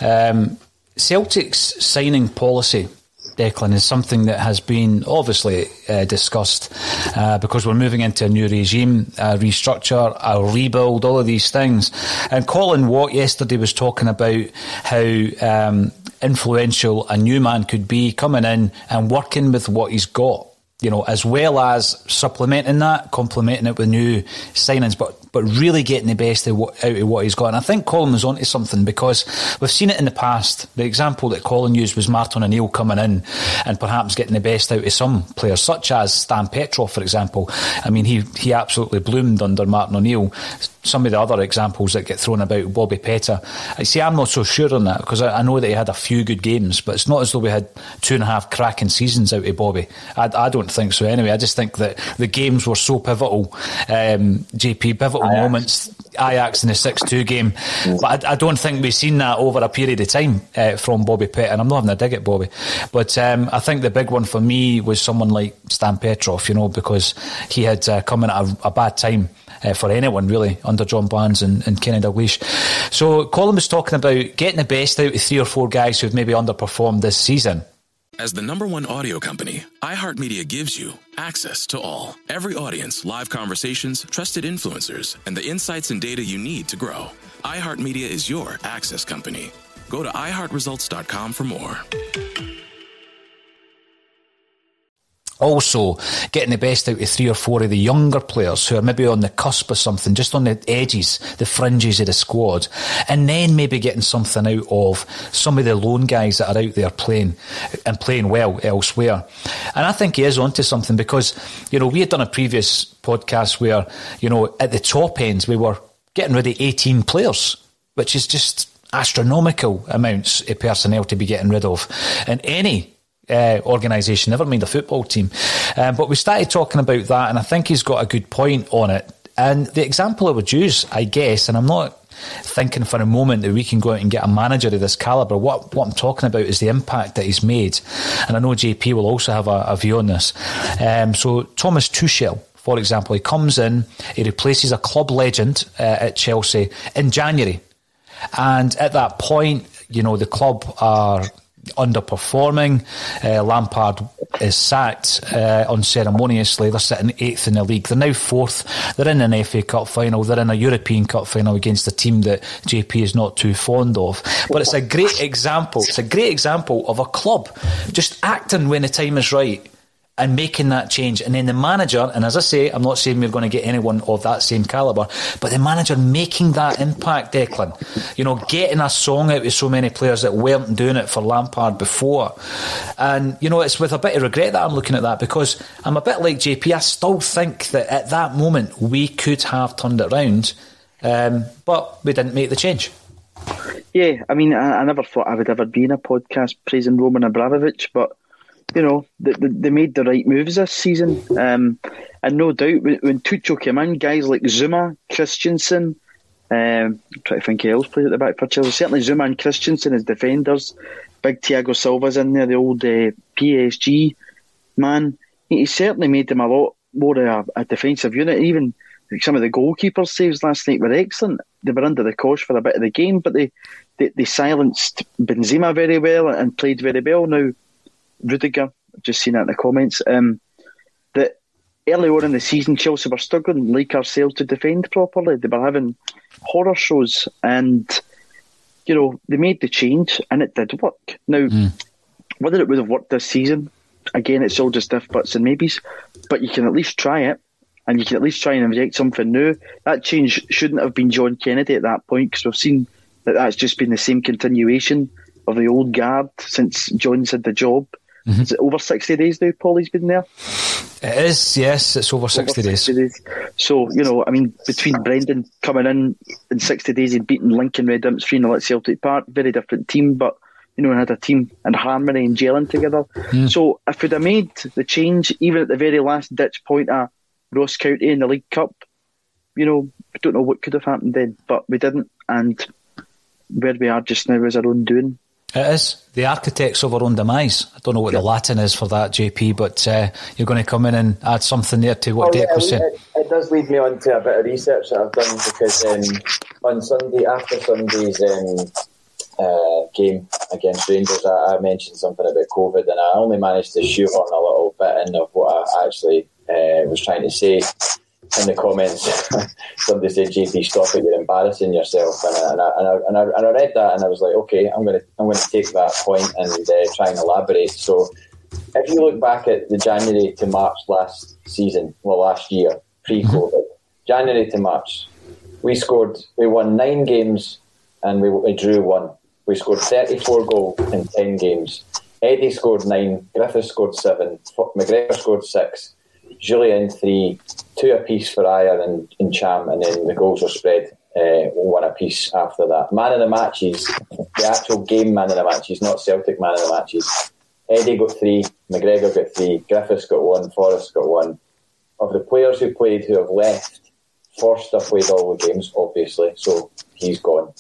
Um, Celtic's signing policy Declan, is something that has been obviously uh, discussed uh, because we're moving into a new regime, a restructure, a rebuild, all of these things. And Colin Watt yesterday was talking about how um, influential a new man could be coming in and working with what he's got you know, as well as supplementing that, complementing it with new signings, but but really getting the best out of what he's got. And I think Colin was onto something because we've seen it in the past. The example that Colin used was Martin O'Neill coming in and perhaps getting the best out of some players, such as Stan Petrov, for example. I mean, he he absolutely bloomed under Martin O'Neill some of the other examples that get thrown about, Bobby Petta. I see, I'm not so sure on that because I, I, know that he had a few good games, but it's not as though we had two and a half cracking seasons out of Bobby. I, I don't think so anyway. I just think that the games were so pivotal, um, JP, pivotal Ajax. moments. Ajax in the 6 2 game. But I, I, don't think we've seen that over a period of time uh, from Bobby Petta, and I'm not having a dig at Bobby. But um, I think the big one for me was someone like Stan Petrov, you know, because he had uh, come in at a, a bad time uh, for anyone really under John Barnes and, and Kenny Dalglish. So Colin was talking about getting the best out of three or four guys who've maybe underperformed this season. As the number one audio company, iHeartMedia gives you access to all. Every audience, live conversations, trusted influencers, and the insights and data you need to grow. iHeartMedia is your access company. Go to iHeartResults.com for more. Also getting the best out of three or four of the younger players who are maybe on the cusp of something, just on the edges, the fringes of the squad, and then maybe getting something out of some of the lone guys that are out there playing and playing well elsewhere. And I think he is onto something because, you know, we had done a previous podcast where, you know, at the top ends we were getting rid of 18 players, which is just astronomical amounts of personnel to be getting rid of. And any uh, organisation, never mind a football team. Um, but we started talking about that, and I think he's got a good point on it. And the example I would use, I guess, and I'm not thinking for a moment that we can go out and get a manager of this calibre. What, what I'm talking about is the impact that he's made. And I know JP will also have a, a view on this. Um, so, Thomas Tuchel, for example, he comes in, he replaces a club legend uh, at Chelsea in January. And at that point, you know, the club are underperforming. Uh, Lampard is sacked uh, unceremoniously. They're sitting eighth in the league. They're now fourth. They're in an FA Cup final. They're in a European Cup final against a team that JP is not too fond of. But it's a great example. It's a great example of a club just acting when the time is right and making that change. And then the manager, and as I say, I'm not saying we're going to get anyone of that same calibre, but the manager making that impact, Declan, you know, getting a song out of so many players that weren't doing it for Lampard before. And, you know, it's with a bit of regret that I'm looking at that because I'm a bit like JP. I still think that at that moment we could have turned it around Um, but we didn't make the change. Yeah, I mean, I, I, never thought I would ever be in a podcast praising Roman Abramovich, but you know, they, they, made the right moves this season. Um, and no doubt, when, when Tuchel came in, guys like Zouma, Christensen, um, try to think who else played at the back for Chelsea. Certainly Zouma and Christensen as defenders. Big Thiago Silva's in there, the old uh, PSG man. He certainly made them a lot more a, a defensive unit. Even some of the goalkeepers' saves last night were excellent. They were under the cosh for a bit of the game, but they, they, they silenced Benzema very well and played very well. Now, Rudiger, I've just seen that in the comments, um, that early on in the season, Chelsea were struggling, like ourselves, to defend properly. They were having horror shows, and you know they made the change, and it did work. Now, mm. whether it would have worked this season, again, it's all just if buts and maybes. But you can at least try it, and you can at least try and inject something new. That change shouldn't have been John Kennedy at that point because we've seen that that's just been the same continuation of the old guard since John's had the job. Mm-hmm. Is it over 60 days now, Paulie's been there? It is, yes, it's over 60, over 60 days. days. So, you know, I mean, between Brendan coming in in 60 days, he'd beaten Lincoln Red Imps 3 0 at Celtic Park, very different team, but, you know, had a team in harmony and gelling together. Mm. So, if we'd have made the change, even at the very last ditch point of Ross County in the League Cup, you know, I don't know what could have happened then, but we didn't. And where we are just now is our own doing. It is. The architects of our own demise. I don't know what the Latin is for that, JP, but uh, you're going to come in and add something there to what oh, Dick yeah, was saying. It, it, does lead me on to a bit of research that I've done because um, on Sunday, after Sunday's um, uh, game against Rangers, I, I, mentioned something about COVID and I only managed to shoot on a little bit in of what I actually uh, was trying to say in the comments, somebody said, "JP, stop it! You're embarrassing yourself." And I, and I, and I, and I, read that, and I was like, "Okay, I'm going to I'm going to take that point and uh, try and elaborate." So, if you look back at the January to March last season, well, last year, pre-COVID, mm-hmm. January to March, we scored, we won nine games, and we, we drew one. We scored 34 goals in 10 games. Eddie scored nine, Griffiths scored seven, McGregor scored six, Jullien three, two apiece for Ajer and, and Ntcham, and then the goals were spread uh, one apiece after that. Man of the matches, the actual game man of the matches, not Celtic man of the matches. Eddie got three, McGregor got three, Griffiths got one, Forrest got one. Of the players who played who have left, Forster played all the games, obviously, so he's gone.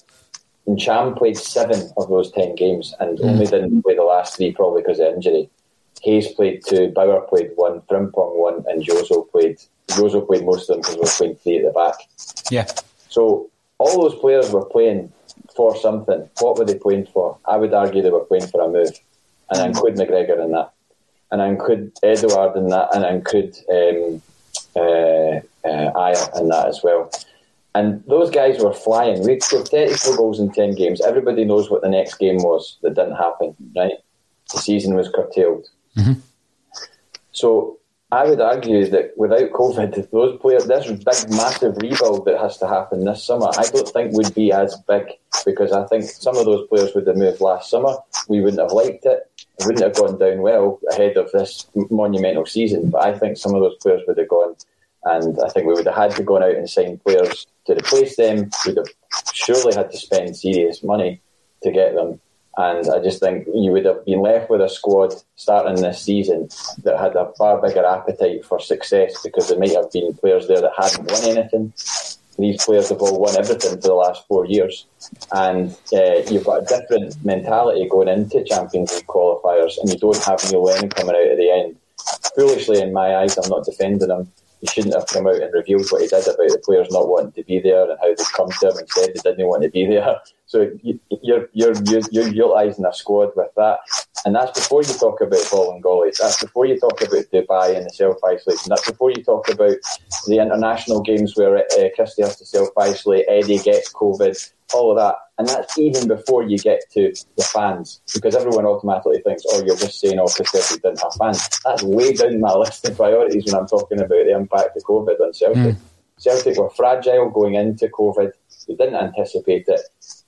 And Ntcham played seven of those ten games and mm. only didn't play the last three, probably because of injury. Hayes played two, Bauer played one, Frimpong one, and Jozo played. Jozo played most of them because we were playing three at the back. Yeah. So all those players were playing for something. What were they playing for? I would argue they were playing for a move, and I include McGregor in that, and I include Edouard in that, and I include um, uh, uh, Ajer in that as well. And those guys were flying. We scored 34 goals in 10 games. Everybody knows what the next game was that didn't happen, right? The season was curtailed. Mm-hmm. So I would argue that without COVID, those players, this big, massive rebuild that has to happen this summer, I don't think would be as big because I think some of those players would have moved last summer. We wouldn't have liked it. It wouldn't have gone down well ahead of this monumental season. But I think some of those players would have gone, and I think we would have had to go out and sign players to replace them. We'd have surely had to spend serious money to get them. And I just think you would have been left with a squad starting this season that had a far bigger appetite for success because there might have been players there that hadn't won anything. These players have all won everything for the last four years. And uh, you've got a different mentality going into Champions League qualifiers, and you don't have Neil Lennon coming out at the end. Foolishly, in my eyes, I'm not defending him he shouldn't have come out and revealed what he did about the players not wanting to be there and how they come to him and said they didn't want to be there. So you're you're you're, you're utilising a squad with that, and that's before you talk about Bolingoli. That's before you talk about Dubai and the self isolation. That's before you talk about the international games where uh, Christie has to self isolate. Eddie gets COVID all of that. And that's even before you get to the fans, because everyone automatically thinks, oh, you're just saying, oh, because Celtic didn't have fans. That's way down my list of priorities when I'm talking about the impact of COVID on Celtic. Mm. Celtic were fragile going into COVID. They didn't anticipate it.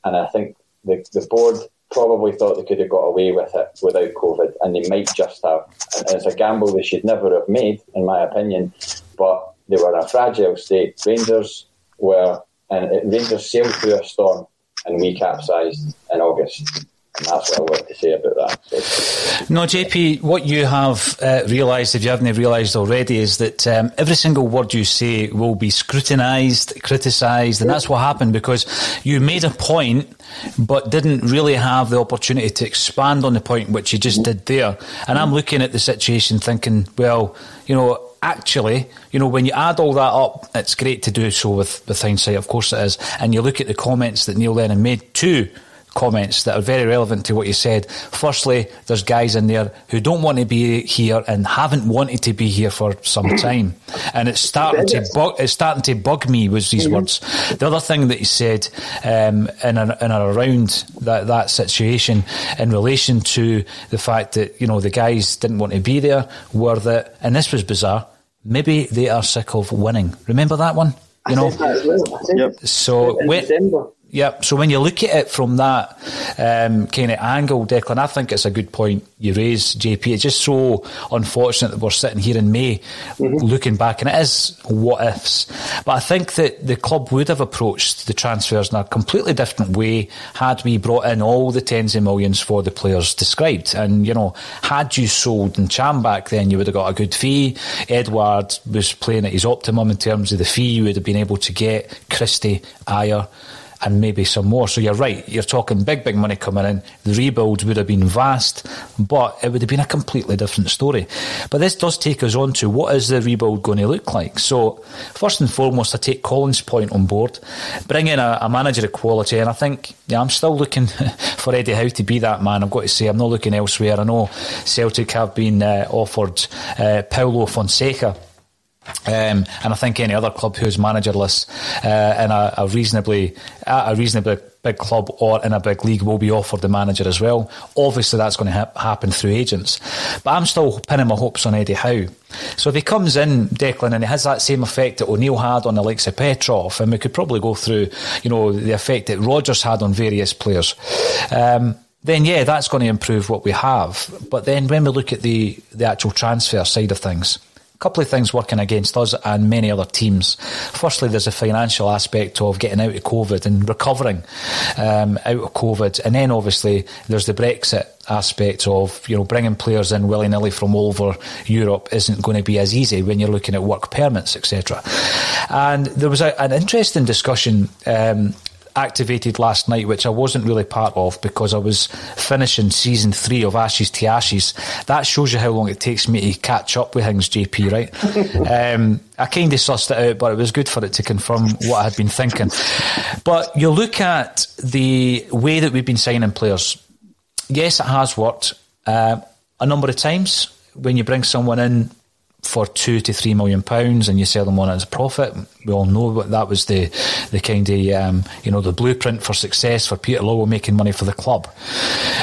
And I think the, the board probably thought they could have got away with it without COVID, and they might just have. And it's a gamble they should never have made, in my opinion. But they were in a fragile state. Rangers were and it, Rangers sailed through a storm and we capsized in August. And that's what I wanted to say about that. No, JP, what you have uh, realised, if you haven't realised already, is that um, every single word you say will be scrutinised, criticised, and that's what happened because you made a point but didn't really have the opportunity to expand on the point which you just did there. And I'm looking at the situation thinking, well, you know, actually, you know, when you add all that up, it's great to do so with, with hindsight, of course it is. And you look at the comments that Neil Lennon made too comments that are very relevant to what you said. Firstly, there's guys in there who don't want to be here and haven't wanted to be here for some time, and it's starting to bug. It's starting to bug me. Was these mm-hmm. words? The other thing that he said um, in and, in and around that that situation in relation to the fact that you know the guys didn't want to be there were that, and this was bizarre. Maybe they are sick of winning. Remember that one? You know. Well. Yep. So when, Yep. So when you look at it from that um, kind of angle, Declan, I think it's a good point you raise, JP. It's just so unfortunate that we're sitting here in May mm-hmm. looking back, and it is what ifs. But I think that the club would have approached the transfers in a completely different way had we brought in all the tens of millions for the players described. And, you know, had you sold Ntcham back then, you would have got a good fee. Edouard was playing at his optimum in terms of the fee you would have been able to get. Christie, Ajer and maybe some more. So you're right, you're talking big, big money coming in. The rebuild would have been vast, but it would have been a completely different story. But this does take us on to what is the rebuild going to look like? So, first and foremost, I take Colin's point on board, bring in a, a manager of quality, and I think, yeah, I'm still looking for Eddie Howe to be that man. I've got to say, I'm not looking elsewhere. I know Celtic have been uh, offered uh, Paulo Fonseca um, and I think any other club who's managerless uh, in a, a reasonably a reasonably big club or in a big league will be offered the manager as well. Obviously, that's going to ha- happen through agents. But I'm still pinning my hopes on Eddie Howe. So if he comes in, Declan, and he has that same effect that O'Neill had on the likes of Petrov, and we could probably go through, you know, the effect that Rodgers had on various players. Um, then yeah, that's going to improve what we have. But then when we look at the the actual transfer side of things, couple of things working against us and many other teams. Firstly, there's a financial aspect of getting out of COVID and recovering um, out of COVID, and then obviously there's the Brexit aspect of you know bringing players in willy nilly from all over Europe isn't going to be as easy when you're looking at work permits, etc. And there was a, an interesting discussion um, activated last night, which I wasn't really part of because I was finishing season three of Ashes to Ashes. That shows you how long it takes me to catch up with things, JP, right? um, I kind of sussed it out, but it was good for it to confirm what I had been thinking. But you look at the way that we've been signing players. Yes, it has worked uh, a number of times. When you bring someone in for two to three million pounds and you sell them on as a profit. We all know that that was the the kind of um, you know the blueprint for success for Peter Lawwell making money for the club.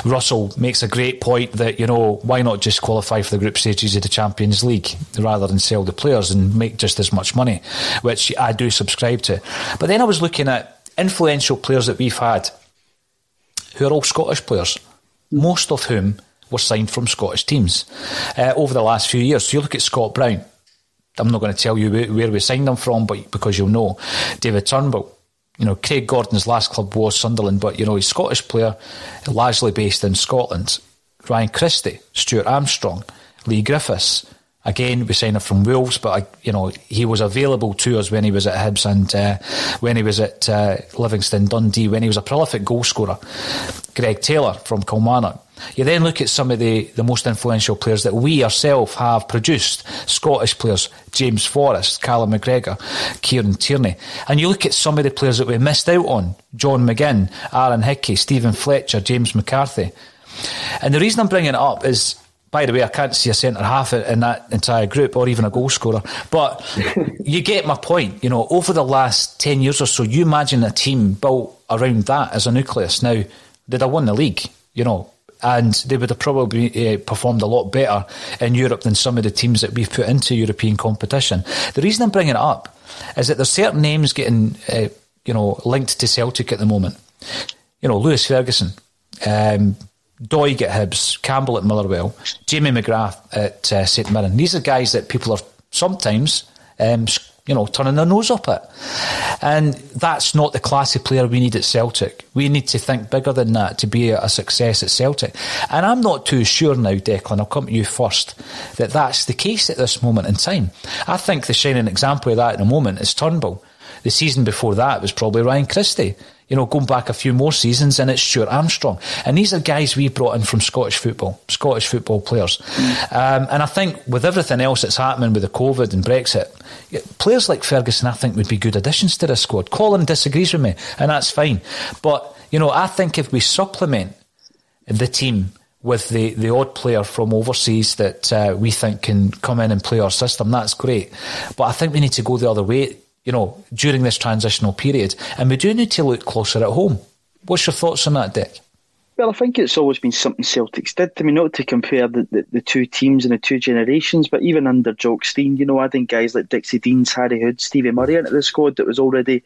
Russell makes a great point that you know why not just qualify for the group stages of the Champions League rather than sell the players and make just as much money, which I do subscribe to. But then I was looking at influential players that we've had who are all Scottish players, most of whom were signed from Scottish teams uh, over the last few years. So you look at Scott Brown. I'm not going to tell you where we signed them from, but because you'll know. David Turnbull. You know, Craig Gordon's last club was Sunderland, but you know he's a Scottish player, largely based in Scotland. Ryan Christie, Stuart Armstrong, Leigh Griffiths. Again, we signed him from Wolves, but you know he was available to us when he was at Hibs and uh, when he was at uh, Livingston Dundee, when he was a prolific goalscorer. Greg Taylor from Kilmarnock, you then look at some of the, the most influential players that we ourselves have produced Scottish players, James Forrest, Callum McGregor, Kieran Tierney. And you look at some of the players that we missed out on John McGinn, Aaron Hickey, Steven Fletcher, James McCarthy. And the reason I'm bringing it up is by the way, I can't see a centre half in that entire group or even a goal scorer. But you get my point. You know, over the last 10 years or so, you imagine a team built around that as a nucleus. Now, did I win the league? You know, and they would have probably uh, performed a lot better in Europe than some of the teams that we've put into European competition. The reason I'm bringing it up is that there's certain names getting, uh, you know, linked to Celtic at the moment. You know, Lewis Ferguson, um, Doig at Hibs, Campbell at Motherwell, Jamie McGrath at uh, St Mirren. These are guys that people are sometimes um, you know, turning their nose up at. And that's not the classy player we need at Celtic. We need to think bigger than that to be a success at Celtic. And I'm not too sure now, Declan, I'll come to you first, that that's the case at this moment in time. I think the shining example of that at the moment is Turnbull. The season before that was probably Ryan Christie you know, going back a few more seasons, and it's Stuart Armstrong. And these are guys we brought in from Scottish football, Scottish football players. Um, and I think with everything else that's happening with the COVID and Brexit, players like Ferguson, I think, would be good additions to the squad. Colin disagrees with me, and that's fine. But, you know, I think if we supplement the team with the, the odd player from overseas that uh, we think can come in and play our system, that's great. But I think we need to go the other way you know, during this transitional period. And we do need to look closer at home. What's your thoughts on that, Dick? Well, I think it's always been something Celtics did. I mean, not to compare the, the, the two teams and the two generations, but even under Jock Stein, you know, adding guys like Dixie Deans, Harry Hood, Stevie Murray into the squad that was already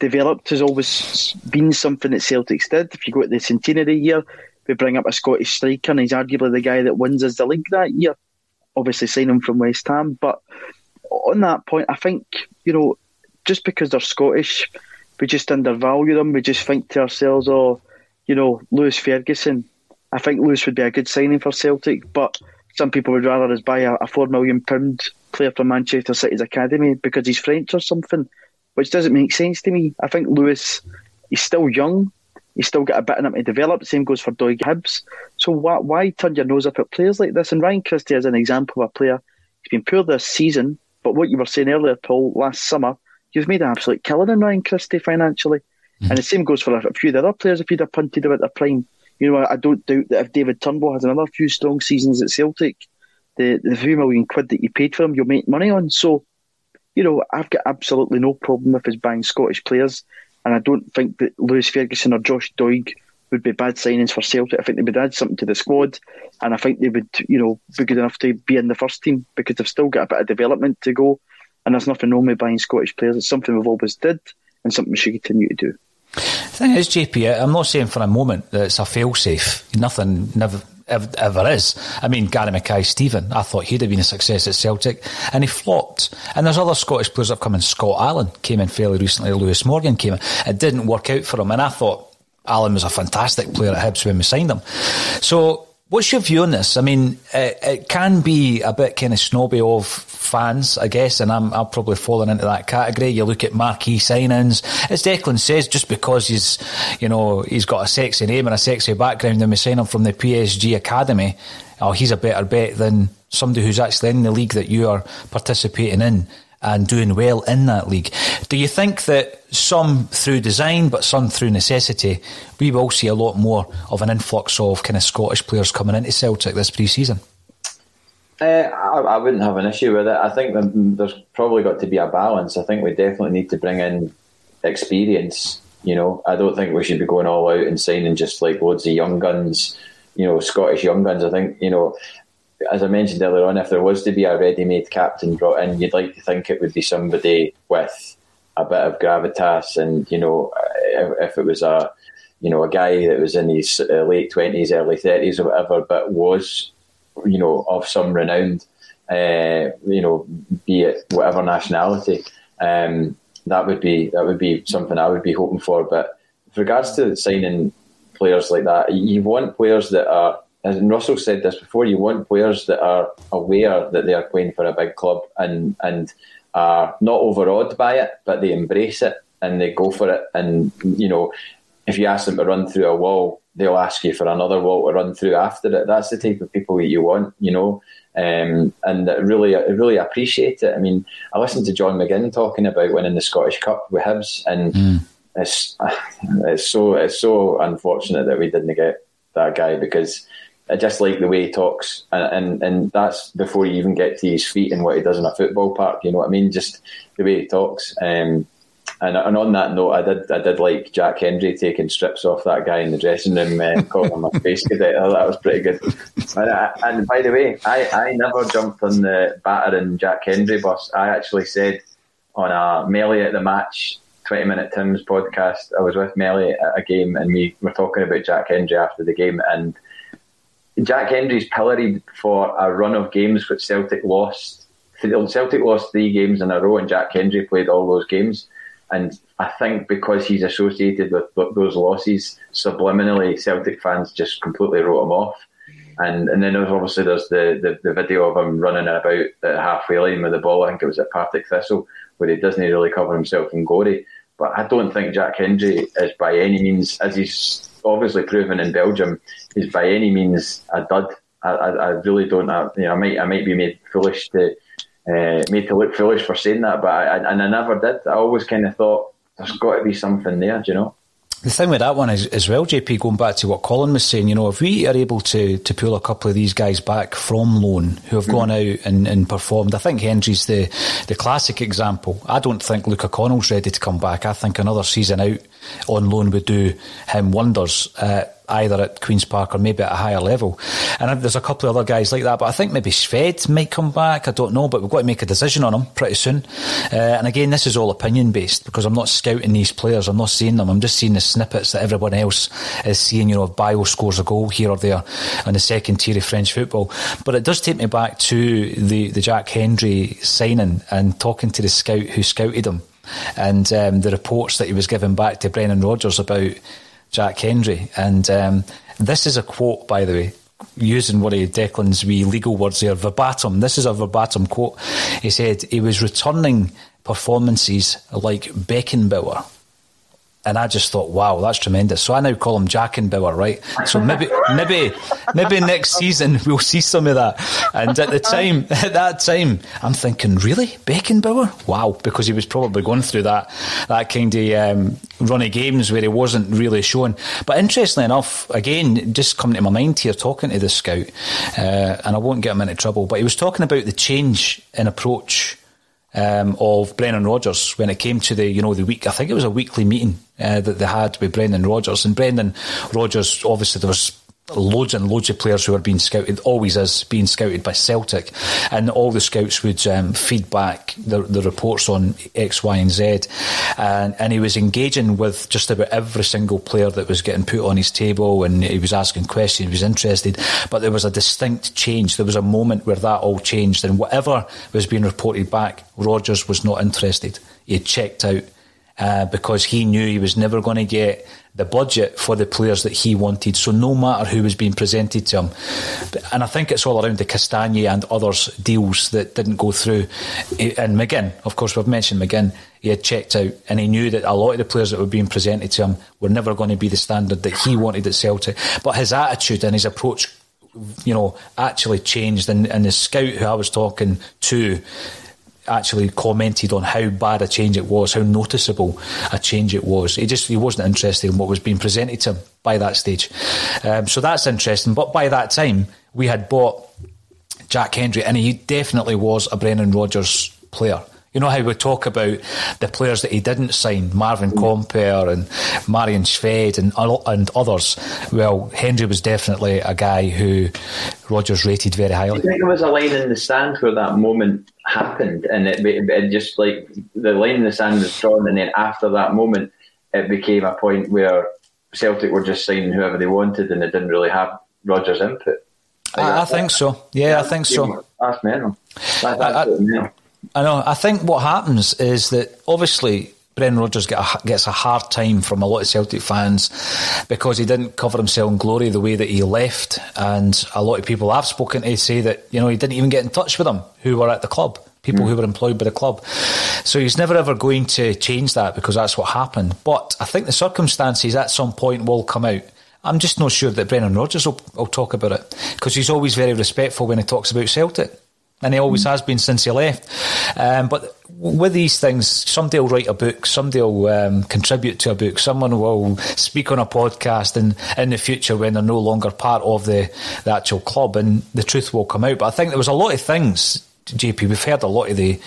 developed has always been something that Celtics did. If you go to the centenary year, we bring up a Scottish striker, and he's arguably the guy that wins us the league that year. Obviously, sign him from West Ham. But on that point, I think, you know, just because they're Scottish, we just undervalue them. We just think to ourselves, oh, you know, Lewis Ferguson. I think Lewis would be a good signing for Celtic, but some people would rather us buy a, a four million pound player from Manchester City's academy because he's French or something, which doesn't make sense to me. I think Lewis, he's still young. He's still got a bit in him to develop. Same goes for Doig Hibs. So why, why turn your nose up at players like this? And Ryan Christie is an example of a player. He's been poor this season, but what you were saying earlier, Paul, last summer, you've made an absolute killing in Ryan Christie financially. Mm. And the same goes for a few of the other players if you'd have punted them at their prime. You know, I don't doubt that if David Turnbull has another few strong seasons at Celtic, the, the three million quid that you paid for him, you'll make money on. So, you know, I've got absolutely no problem with his buying Scottish players. And I don't think that Lewis Ferguson or Josh Doig would be bad signings for Celtic. I think they would add something to the squad, and I think they would, you know, be good enough to be in the first team because they've still got a bit of development to go. And there's nothing wrong with buying Scottish players. It's something we've always did and something we should continue to do. The thing is, JP, I'm not saying for a moment that it's a fail-safe. Nothing never ever, ever is. I mean, Gary Mackay Steven, I thought he'd have been a success at Celtic, and he flopped. And there's other Scottish players that have come in. Scott Allan came in fairly recently. Lewis Morgan came in. It didn't work out for him, and I thought Allan was a fantastic player at Hibs when we signed him. So What's your view on this? I mean, it, it, can be a bit kind of snobby of fans, I guess, and I'm, I'm probably falling into that category. You look at marquee signings, as Declan says, just because he's, you know, he's got a sexy name and a sexy background, and we sign him from the PSG academy, oh, he's a better bet than somebody who's actually in the league that you are participating in and doing well in that league. Do you think that some through design, but some through necessity, we will see a lot more of an influx of kind of Scottish players coming into Celtic this pre-season? Uh, I, I, wouldn't have an issue with it. I think there's probably got to be a balance. I think we definitely need to bring in experience. You know, I don't think we should be going all out and signing just like loads of young guns. You know, Scottish young guns. I think you know as I mentioned earlier on, if there was to be a ready-made captain brought in, you'd like to think it would be somebody with a bit of gravitas, and you know, if, it was a, you know, a guy that was in his late twenties, early thirties, or whatever, but was, you know, of some renown, uh, you know, be it whatever nationality, um, that would be that would be something I would be hoping for. But with regards to signing players like that, you want players that are as Russell said this before, you want players that are aware that they are playing for a big club and and are not overawed by it, but they embrace it and they go for it. And you know, if you ask them to run through a wall, they'll ask you for another wall to run through after it. That's the type of people that you want, you know. Um, and really, really appreciate it. I mean, I listened to John McGinn talking about winning the Scottish Cup with Hibs, and mm. it's it's so it's so unfortunate that we didn't get that guy because I just like the way he talks, and, and, and that's before you even get to his feet and what he does in a football park. You know what I mean? Just the way he talks. Um, and, and on that note, I did I did like Jack Hendry taking strips off that guy in the dressing room, uh, calling him a face cadet. Oh, that was pretty good. And, I, and by the way, I, I never jumped on the battering Jack Hendry bus. I actually said on a melee at the match 20 Minute Tim's podcast, I was with Melly at a game and we were talking about Jack Hendry after the game and Jack Hendry's pilloried for a run of games which Celtic lost Celtic lost three games in a row, and Jack Hendry played all those games. And I think because he's associated with those losses, subliminally Celtic fans just completely wrote him off. And and then obviously there's the, the, the, video of him running about at halfway line with the ball. I think it was at Partick Thistle where he doesn't really cover himself in glory. But I don't think Jack Hendry is by any means, as he's obviously proven in Belgium, is by any means a dud. I, I, I really don't. I, you know, I might I might be made foolish to uh, made to look foolish for saying that, but I, and I never did. I always kind of thought there's got to be something there, do you know? The thing with that one is as well, JP, going back to what Colin was saying, you know, if we are able to to pull a couple of these guys back from loan who have mm. gone out and, and performed, I think Hendry's the the classic example. I don't think Luca Connell's ready to come back. I think another season out on loan would do him wonders. Uh, either at Queen's Park or maybe at a higher level. And there's a couple of other guys like that, but I think maybe Shved might come back. I don't know, but we've got to make a decision on him pretty soon. Uh, and again, this is all opinion based because I'm not scouting these players. I'm not seeing them. I'm just seeing the snippets that everyone else is seeing. You know, if Bayo scores a goal here or there on the second tier of French football. But it does take me back to the, the Jack Hendry signing and talking to the scout who scouted him and um, the reports that he was giving back to Brendan Rodgers about Jack Hendry. And um, this is a quote, by the way, using one of Declan's wee legal words there, verbatim. This is a verbatim quote. He said he was returning performances like Beckenbauer and I just thought, wow, that's tremendous. So I now call him Jack and Bauer, right? So maybe, maybe, maybe next season we'll see some of that. And at the time, at that time, I'm thinking, really, Beckenbauer? Wow, because he was probably going through that that kind of um, run of games where he wasn't really showing. But interestingly enough, again, just coming to my mind here, talking to the scout, uh, and I won't get him into trouble, but he was talking about the change in approach um, of Brendan Rodgers when it came to the you know the week. I think it was a weekly meeting uh, that they had with Brendan Rodgers and Brendan Rodgers. Obviously, there was loads and loads of players who are being scouted, always is being scouted by Celtic, and all the scouts would um, feed back the, the, reports on X, Y, and Z, and, and he was engaging with just about every single player that was getting put on his table, and he was asking questions, he was interested, but there was a distinct change. There was a moment where that all changed, and whatever was being reported back, Rodgers was not interested. He had checked out. Uh, because he knew he was never going to get the budget for the players that he wanted. So no matter who was being presented to him, and I think it's all around the Castagne and others deals that didn't go through. Eh, and McGinn, of course, we've mentioned McGinn. He had checked out, and he knew that a lot of the players that were being presented to him were never going to be the standard that he wanted at Celtic. But his attitude and his approach, you know, actually changed. And, and the scout who I was talking to actually commented on how bad a change it was, how noticeable a change it was. He just he wasn't interested in what was being presented to him by that stage. Um, so that's interesting. But by that time, we had bought Jack Hendry, and he definitely was a Brendan Rodgers player. You know how we talk about the players that he didn't sign, Marvin Compper and Marian Shved and, and others. Well, Hendry was definitely a guy who Rodgers rated very highly. I think there was a line in the sand for that moment happened, and it, it, just like the line in the sand was drawn, and then after that moment, it became a point where Celtic were just signing whoever they wanted, and it didn't really have Rodgers' input. I, I think so. Yeah, yeah, I think so. That's mental. That, that's I, mental. I know. I think what happens is that obviously Brendan Rodgers get a, gets a hard time from a lot of Celtic fans because he didn't cover himself in glory the way that he left, and a lot of people I've spoken to say that you know he didn't even get in touch with them who were at the club, people mm. who were employed by the club. So he's never ever going to change that because that's what happened. But I think the circumstances at some point will come out. I'm just not sure that Brendan Rodgers will, will talk about it because he's always very respectful when he talks about Celtic and he always has been since he left. Um, but with these things, somebody will write a book, somebody will um, contribute to a book, someone will speak on a podcast in, in the future when they're no longer part of the, the actual club, and the truth will come out. But I think there was a lot of things. JP, we've heard a lot of the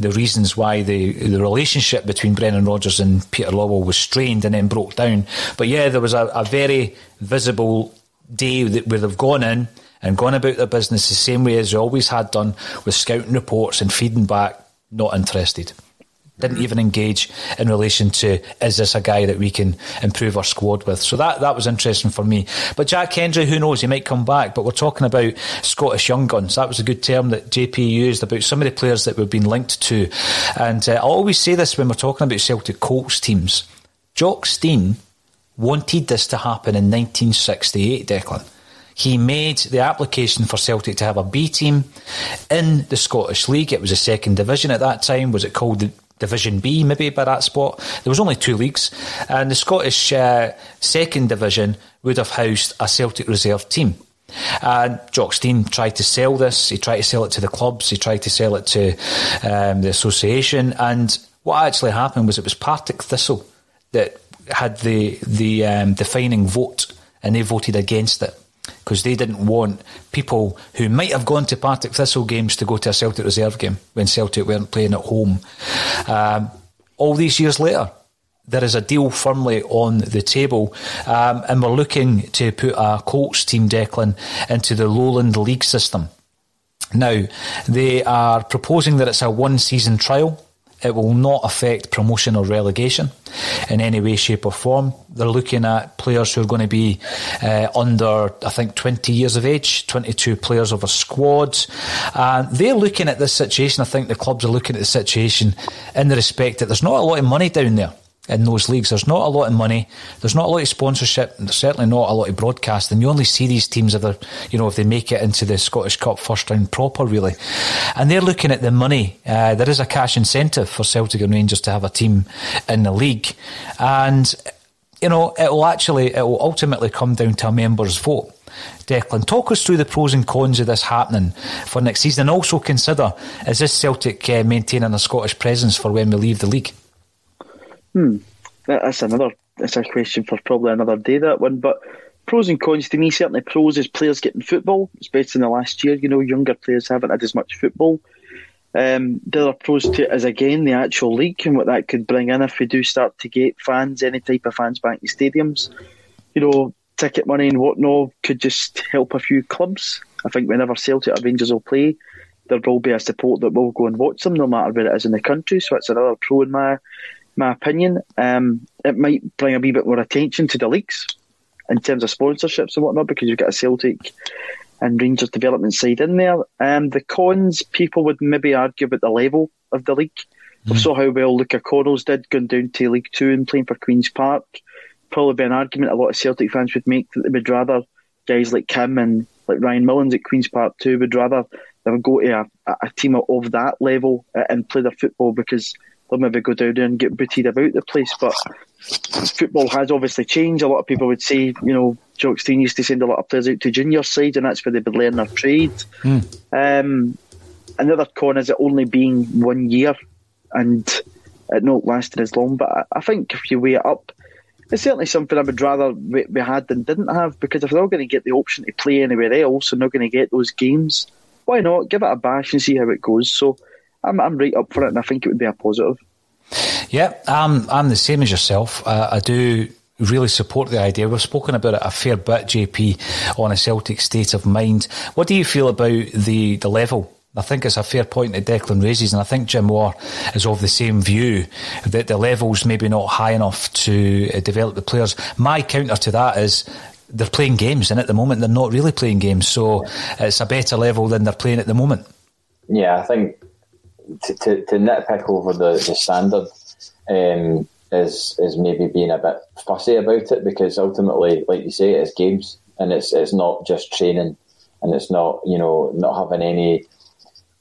the reasons why the the relationship between Brendan Rodgers and Peter Lawwell was strained and then broke down. But yeah, there was a, a very visible day that where they've gone in and gone about their business the same way as they always had done with scouting reports and feeding back, not interested. didn't even engage in relation to is this a guy that we can improve our squad with. So that, that was interesting for me. But Jack Hendry, who knows, he might come back. But we're talking about Scottish young guns. That was a good term that JP used about some of the players that we've been linked to. And uh, I always say this when we're talking about Celtic Colts teams. Jock Stein wanted this to happen in 1968, Declan. He made the application for Celtic to have a B team in the Scottish League. It was a second division at that time. Was it called the Division B, maybe by that spot. There was only two leagues, and the Scottish uh, second division would have housed a Celtic reserve team. And Jock Stein tried to sell this. He tried to sell it to the clubs. He tried to sell it to um, the association. And what actually happened was it was Partick Thistle that had the the um, defining vote, and they voted against it because they didn't want people who might have gone to Partick Thistle games to go to a Celtic reserve game when Celtic weren't playing at home. Um, all these years later, there is a deal firmly on the table, um, and we're looking to put a Colts team, Declan, into the Lowland League system. Now, they are proposing that it's a one season trial it will not affect promotion or relegation in any way, shape, or form. They're looking at players who are going to be uh, under, I think, 20 years of age, 22 players of a squad. And they're looking at this situation. I think the clubs are looking at the situation in the respect that there's not a lot of money down there in those leagues. There's not a lot of money. There's not a lot of sponsorship. There's certainly not a lot of broadcast. And you only see these teams if they you know, if they make it into the Scottish Cup first round proper, really. And they're looking at the money. Uh, there is a cash incentive for Celtic and Rangers to have a team in the league, and you know, it will actually, it will ultimately come down to a members' vote. Declan, talk us through the pros and cons of this happening for next season, and also consider is this Celtic uh, maintaining a Scottish presence for when we leave the league? Hmm. That's another. That's a question for probably another day. That one, but pros and cons to me certainly pros is players getting football, especially in the last year. You know, younger players haven't had as much football. Um, the other pros to it is again the actual league and what that could bring in if we do start to get fans, any type of fans back in stadiums. You know, ticket money and whatnot could just help a few clubs. I think whenever Celtic or Rangers will play, there will be a support that will go and watch them, no matter where it is in the country. So it's another pro in my my opinion. Um, it might bring a wee bit more attention to the leagues in terms of sponsorships and whatnot because you've got a Celtic and Rangers development side in there. Um, the cons, people would maybe argue about the level of the league. Mm. We saw how well Luca Connells did going down to League Two and playing for Queen's Park. Probably be an argument a lot of Celtic fans would make that they would rather guys like Kim and like Ryan Mullins at Queen's Park too would rather they would go to a, a team of that level and play their football because they'll maybe go down there and get booted about the place. But football has obviously changed. A lot of people would say, you know, Jock Stein used to send a lot of players out to junior side, and that's where they would learn their trade. Mm. Um, another con is it only being one year and it not lasting as long. But I, think if you weigh it up, it's certainly something I would rather we, we had than didn't have because if they're not going to get the option to play anywhere else and not going to get those games, why not give it a bash and see how it goes? So I'm, I'm right up for it, and I think it would be a positive. Yeah, I'm, I'm the same as yourself. Uh, I do really support the idea. We've spoken about it a fair bit, JP, on a Celtic state of mind. What do you feel about the, the level? I think it's a fair point that Declan raises, and I think Jim Moore is of the same view that the level's maybe not high enough to uh, develop the players. My counter to that is they're playing games, and at the moment they're not really playing games, so it's a better level than they're playing at the moment. Yeah, I think to, to, to nitpick over the, the standard um, is is maybe being a bit fussy about it because ultimately, like you say, it's games and it's it's not just training and it's not you know not having any.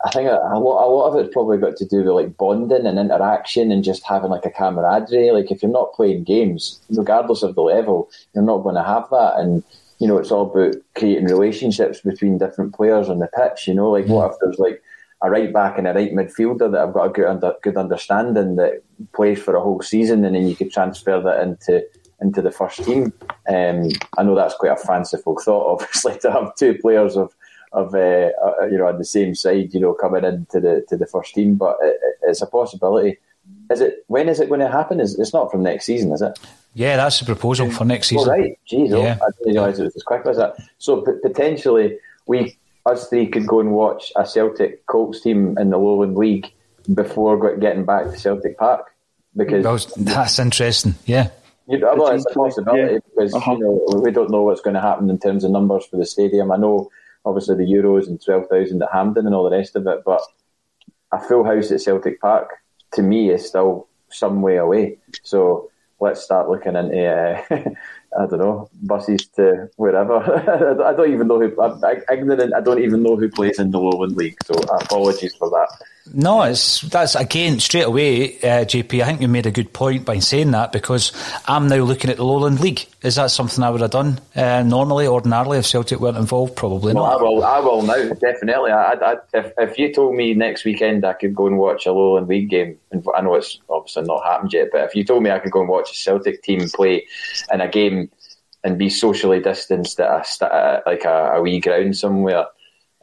I think a, a lot a lot of it's probably got to do with like bonding and interaction and just having like a camaraderie. Like if you're not playing games, regardless of the level, you're not going to have that and you know, it's all about creating relationships between different players on the pitch. You know, like what if there's like a right back and a right midfielder that I've got a good under, good understanding that plays for a whole season, and then you could transfer that into into the first team. Um, I know that's quite a fanciful thought, obviously, to have two players of of uh, uh, you know on the same side, you know, coming into the to the first team, but it, it's a possibility. Is it when is it going to happen? Is it's not from next season, is it? Yeah, that's the proposal for next season. Oh, right, jeez, oh. I didn't realise it was as quick as that. So p- potentially we us three could go and watch a Celtic Colts team in the Lowland League before getting back to Celtic Park because well, that's interesting. Yeah. You know, well, it's a possibility yeah. because uh-huh. you know we don't know what's going to happen in terms of numbers for the stadium. I know obviously the Euros and twelve thousand at Hampden and all the rest of it, but a full house at Celtic Park to me is still some way away. So let's start looking into uh, I don't know buses to wherever. I don't even know who. I'm ignorant. I don't even know who plays in the Lowland League. So apologies for that. No, it's that's again straight away, uh, JP. I think you made a good point by saying that because I'm now looking at the Lowland League. Is that something I would have done uh, normally, ordinarily, if Celtic weren't involved? Probably well, not. I will. I will now. Definitely. I, I, if, if you told me next weekend I could go and watch a Lowland League game, and I know it's obviously not happened yet, but if you told me I could go and watch a Celtic team play in a game and be socially distanced at a, like a, a wee ground somewhere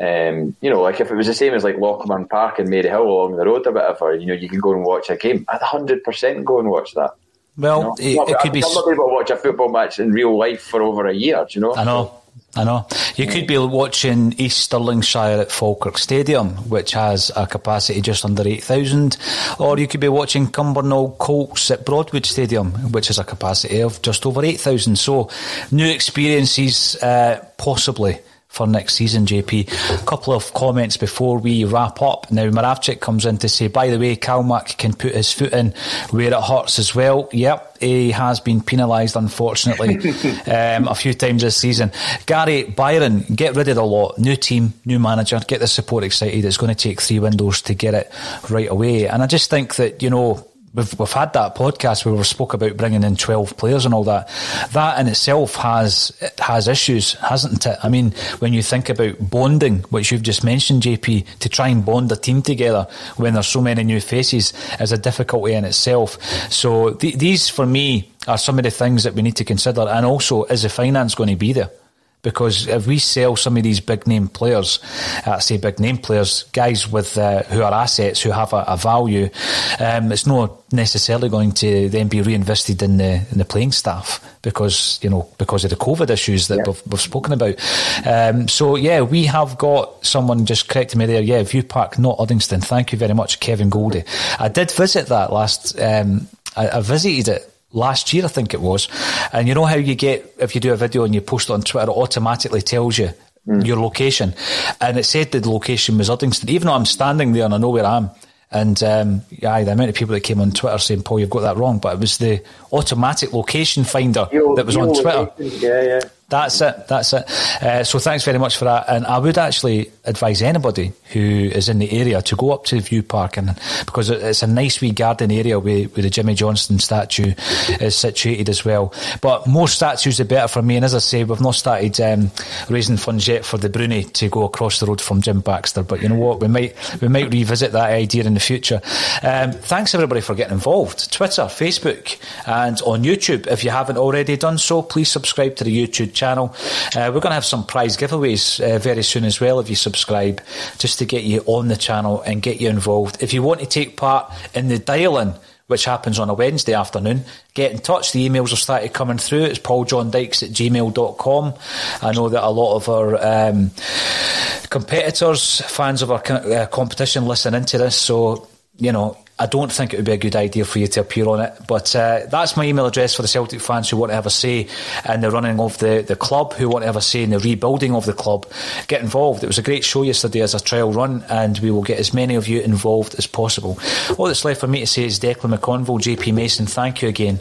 um, you know, like if it was the same as like Lochburn Park and Maryhill along the road or whatever, you know, you can go and watch a game. I'd hundred percent go and watch that. Well, you know? it, it could I'm be. I'm not able to watch a football match in real life for over a year. you know? I know. I know. You could be watching East Stirlingshire at Falkirk Stadium, which has a capacity just under 8,000, or you could be watching Cumbernauld Colts at Broadwood Stadium, which has a capacity of just over 8,000. So, new experiences, uh, possibly for next season, JP. A couple of comments before we wrap up. Now, Moravcik comes in to say, by the way, Kalmak can put his foot in where it hurts as well. Yep, he has been penalised, unfortunately, um, a few times this season. Gary Byron, get rid of the lot. New team, new manager, get the support excited. It's going to take three windows to get it right away. And I just think that, you know, we've we've had that podcast where we spoke about bringing in twelve players and all that. That in itself has it has issues, hasn't it? I mean, when you think about bonding, which you've just mentioned, JP, to try and bond a team together when there's so many new faces is a difficulty in itself. So th- these, for me, are some of the things that we need to consider, and also is the finance going to be there? Because if we sell some of these big name players, uh, say big name players, guys with uh, who are assets who have a, a value, um, it's not necessarily going to then be reinvested in the in the playing staff because you know because of the COVID issues that yeah. we've, we've spoken about. Um, so yeah, we have got someone just correcting me there. Yeah, View Park, not Uddingston. Thank you very much, Kevin Goldie. I did visit that last. Um, I, I visited it last year, I think it was. And you know how you get, if you do a video and you post it on Twitter, it automatically tells you mm. your location. And it said the location was Uddingston, even though I'm standing there and I know where I am. And um, yeah, the amount of people that came on Twitter saying, Paul, you've got that wrong. But it was the automatic location finder that was on Twitter. Yeah, yeah. That's it. That's it. Uh, so thanks very much for that. And I would actually advise anybody who is in the area to go up to View Park, and because it's a nice wee garden area where, where the Jimmy Johnstone statue is situated as well. But more statues the better for me. And as I say, we've not started um, raising funds yet for the Broony to go across the road from Jim Baxter. But you know what? We might we might revisit that idea in the future. Um, thanks everybody for getting involved. Twitter, Facebook, and on YouTube. If you haven't already done so, please subscribe to the YouTube channel. Uh, we're going to have some prize giveaways uh, very soon as well if you subscribe, just to get you on the channel and get you involved. If you want to take part in the dial-in, which happens on a Wednesday afternoon, get in touch. The emails have started coming through. It's pauljohndykes at gmail.com. I know that a lot of our um, competitors, fans of our uh, competition, listen into this. So, you know, I don't think it would be a good idea for you to appear on it. But uh, that's my email address for the Celtic fans who want to have a say in the running of the, the club, who want to have a say in the rebuilding of the club. Get involved. It was a great show yesterday as a trial run, and we will get as many of you involved as possible. All that's left for me to say is Declan McConville, JP Mason, thank you again.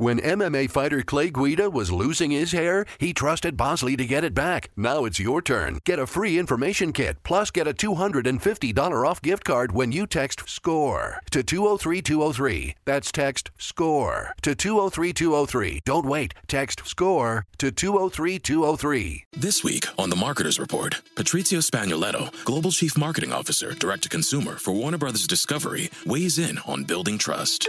When MMA fighter Clay Guida was losing his hair, he trusted Bosley to get it back. Now it's your turn. Get a free information kit, plus get a $250 off gift card when you text SCORE to 203203. That's text SCORE to 203203. Don't wait. Text SCORE to 203203. This week on The Marketer's Report, Patrizio Spagnoletto, Global Chief Marketing Officer, Direct to Consumer for Warner Brothers Discovery, weighs in on building trust.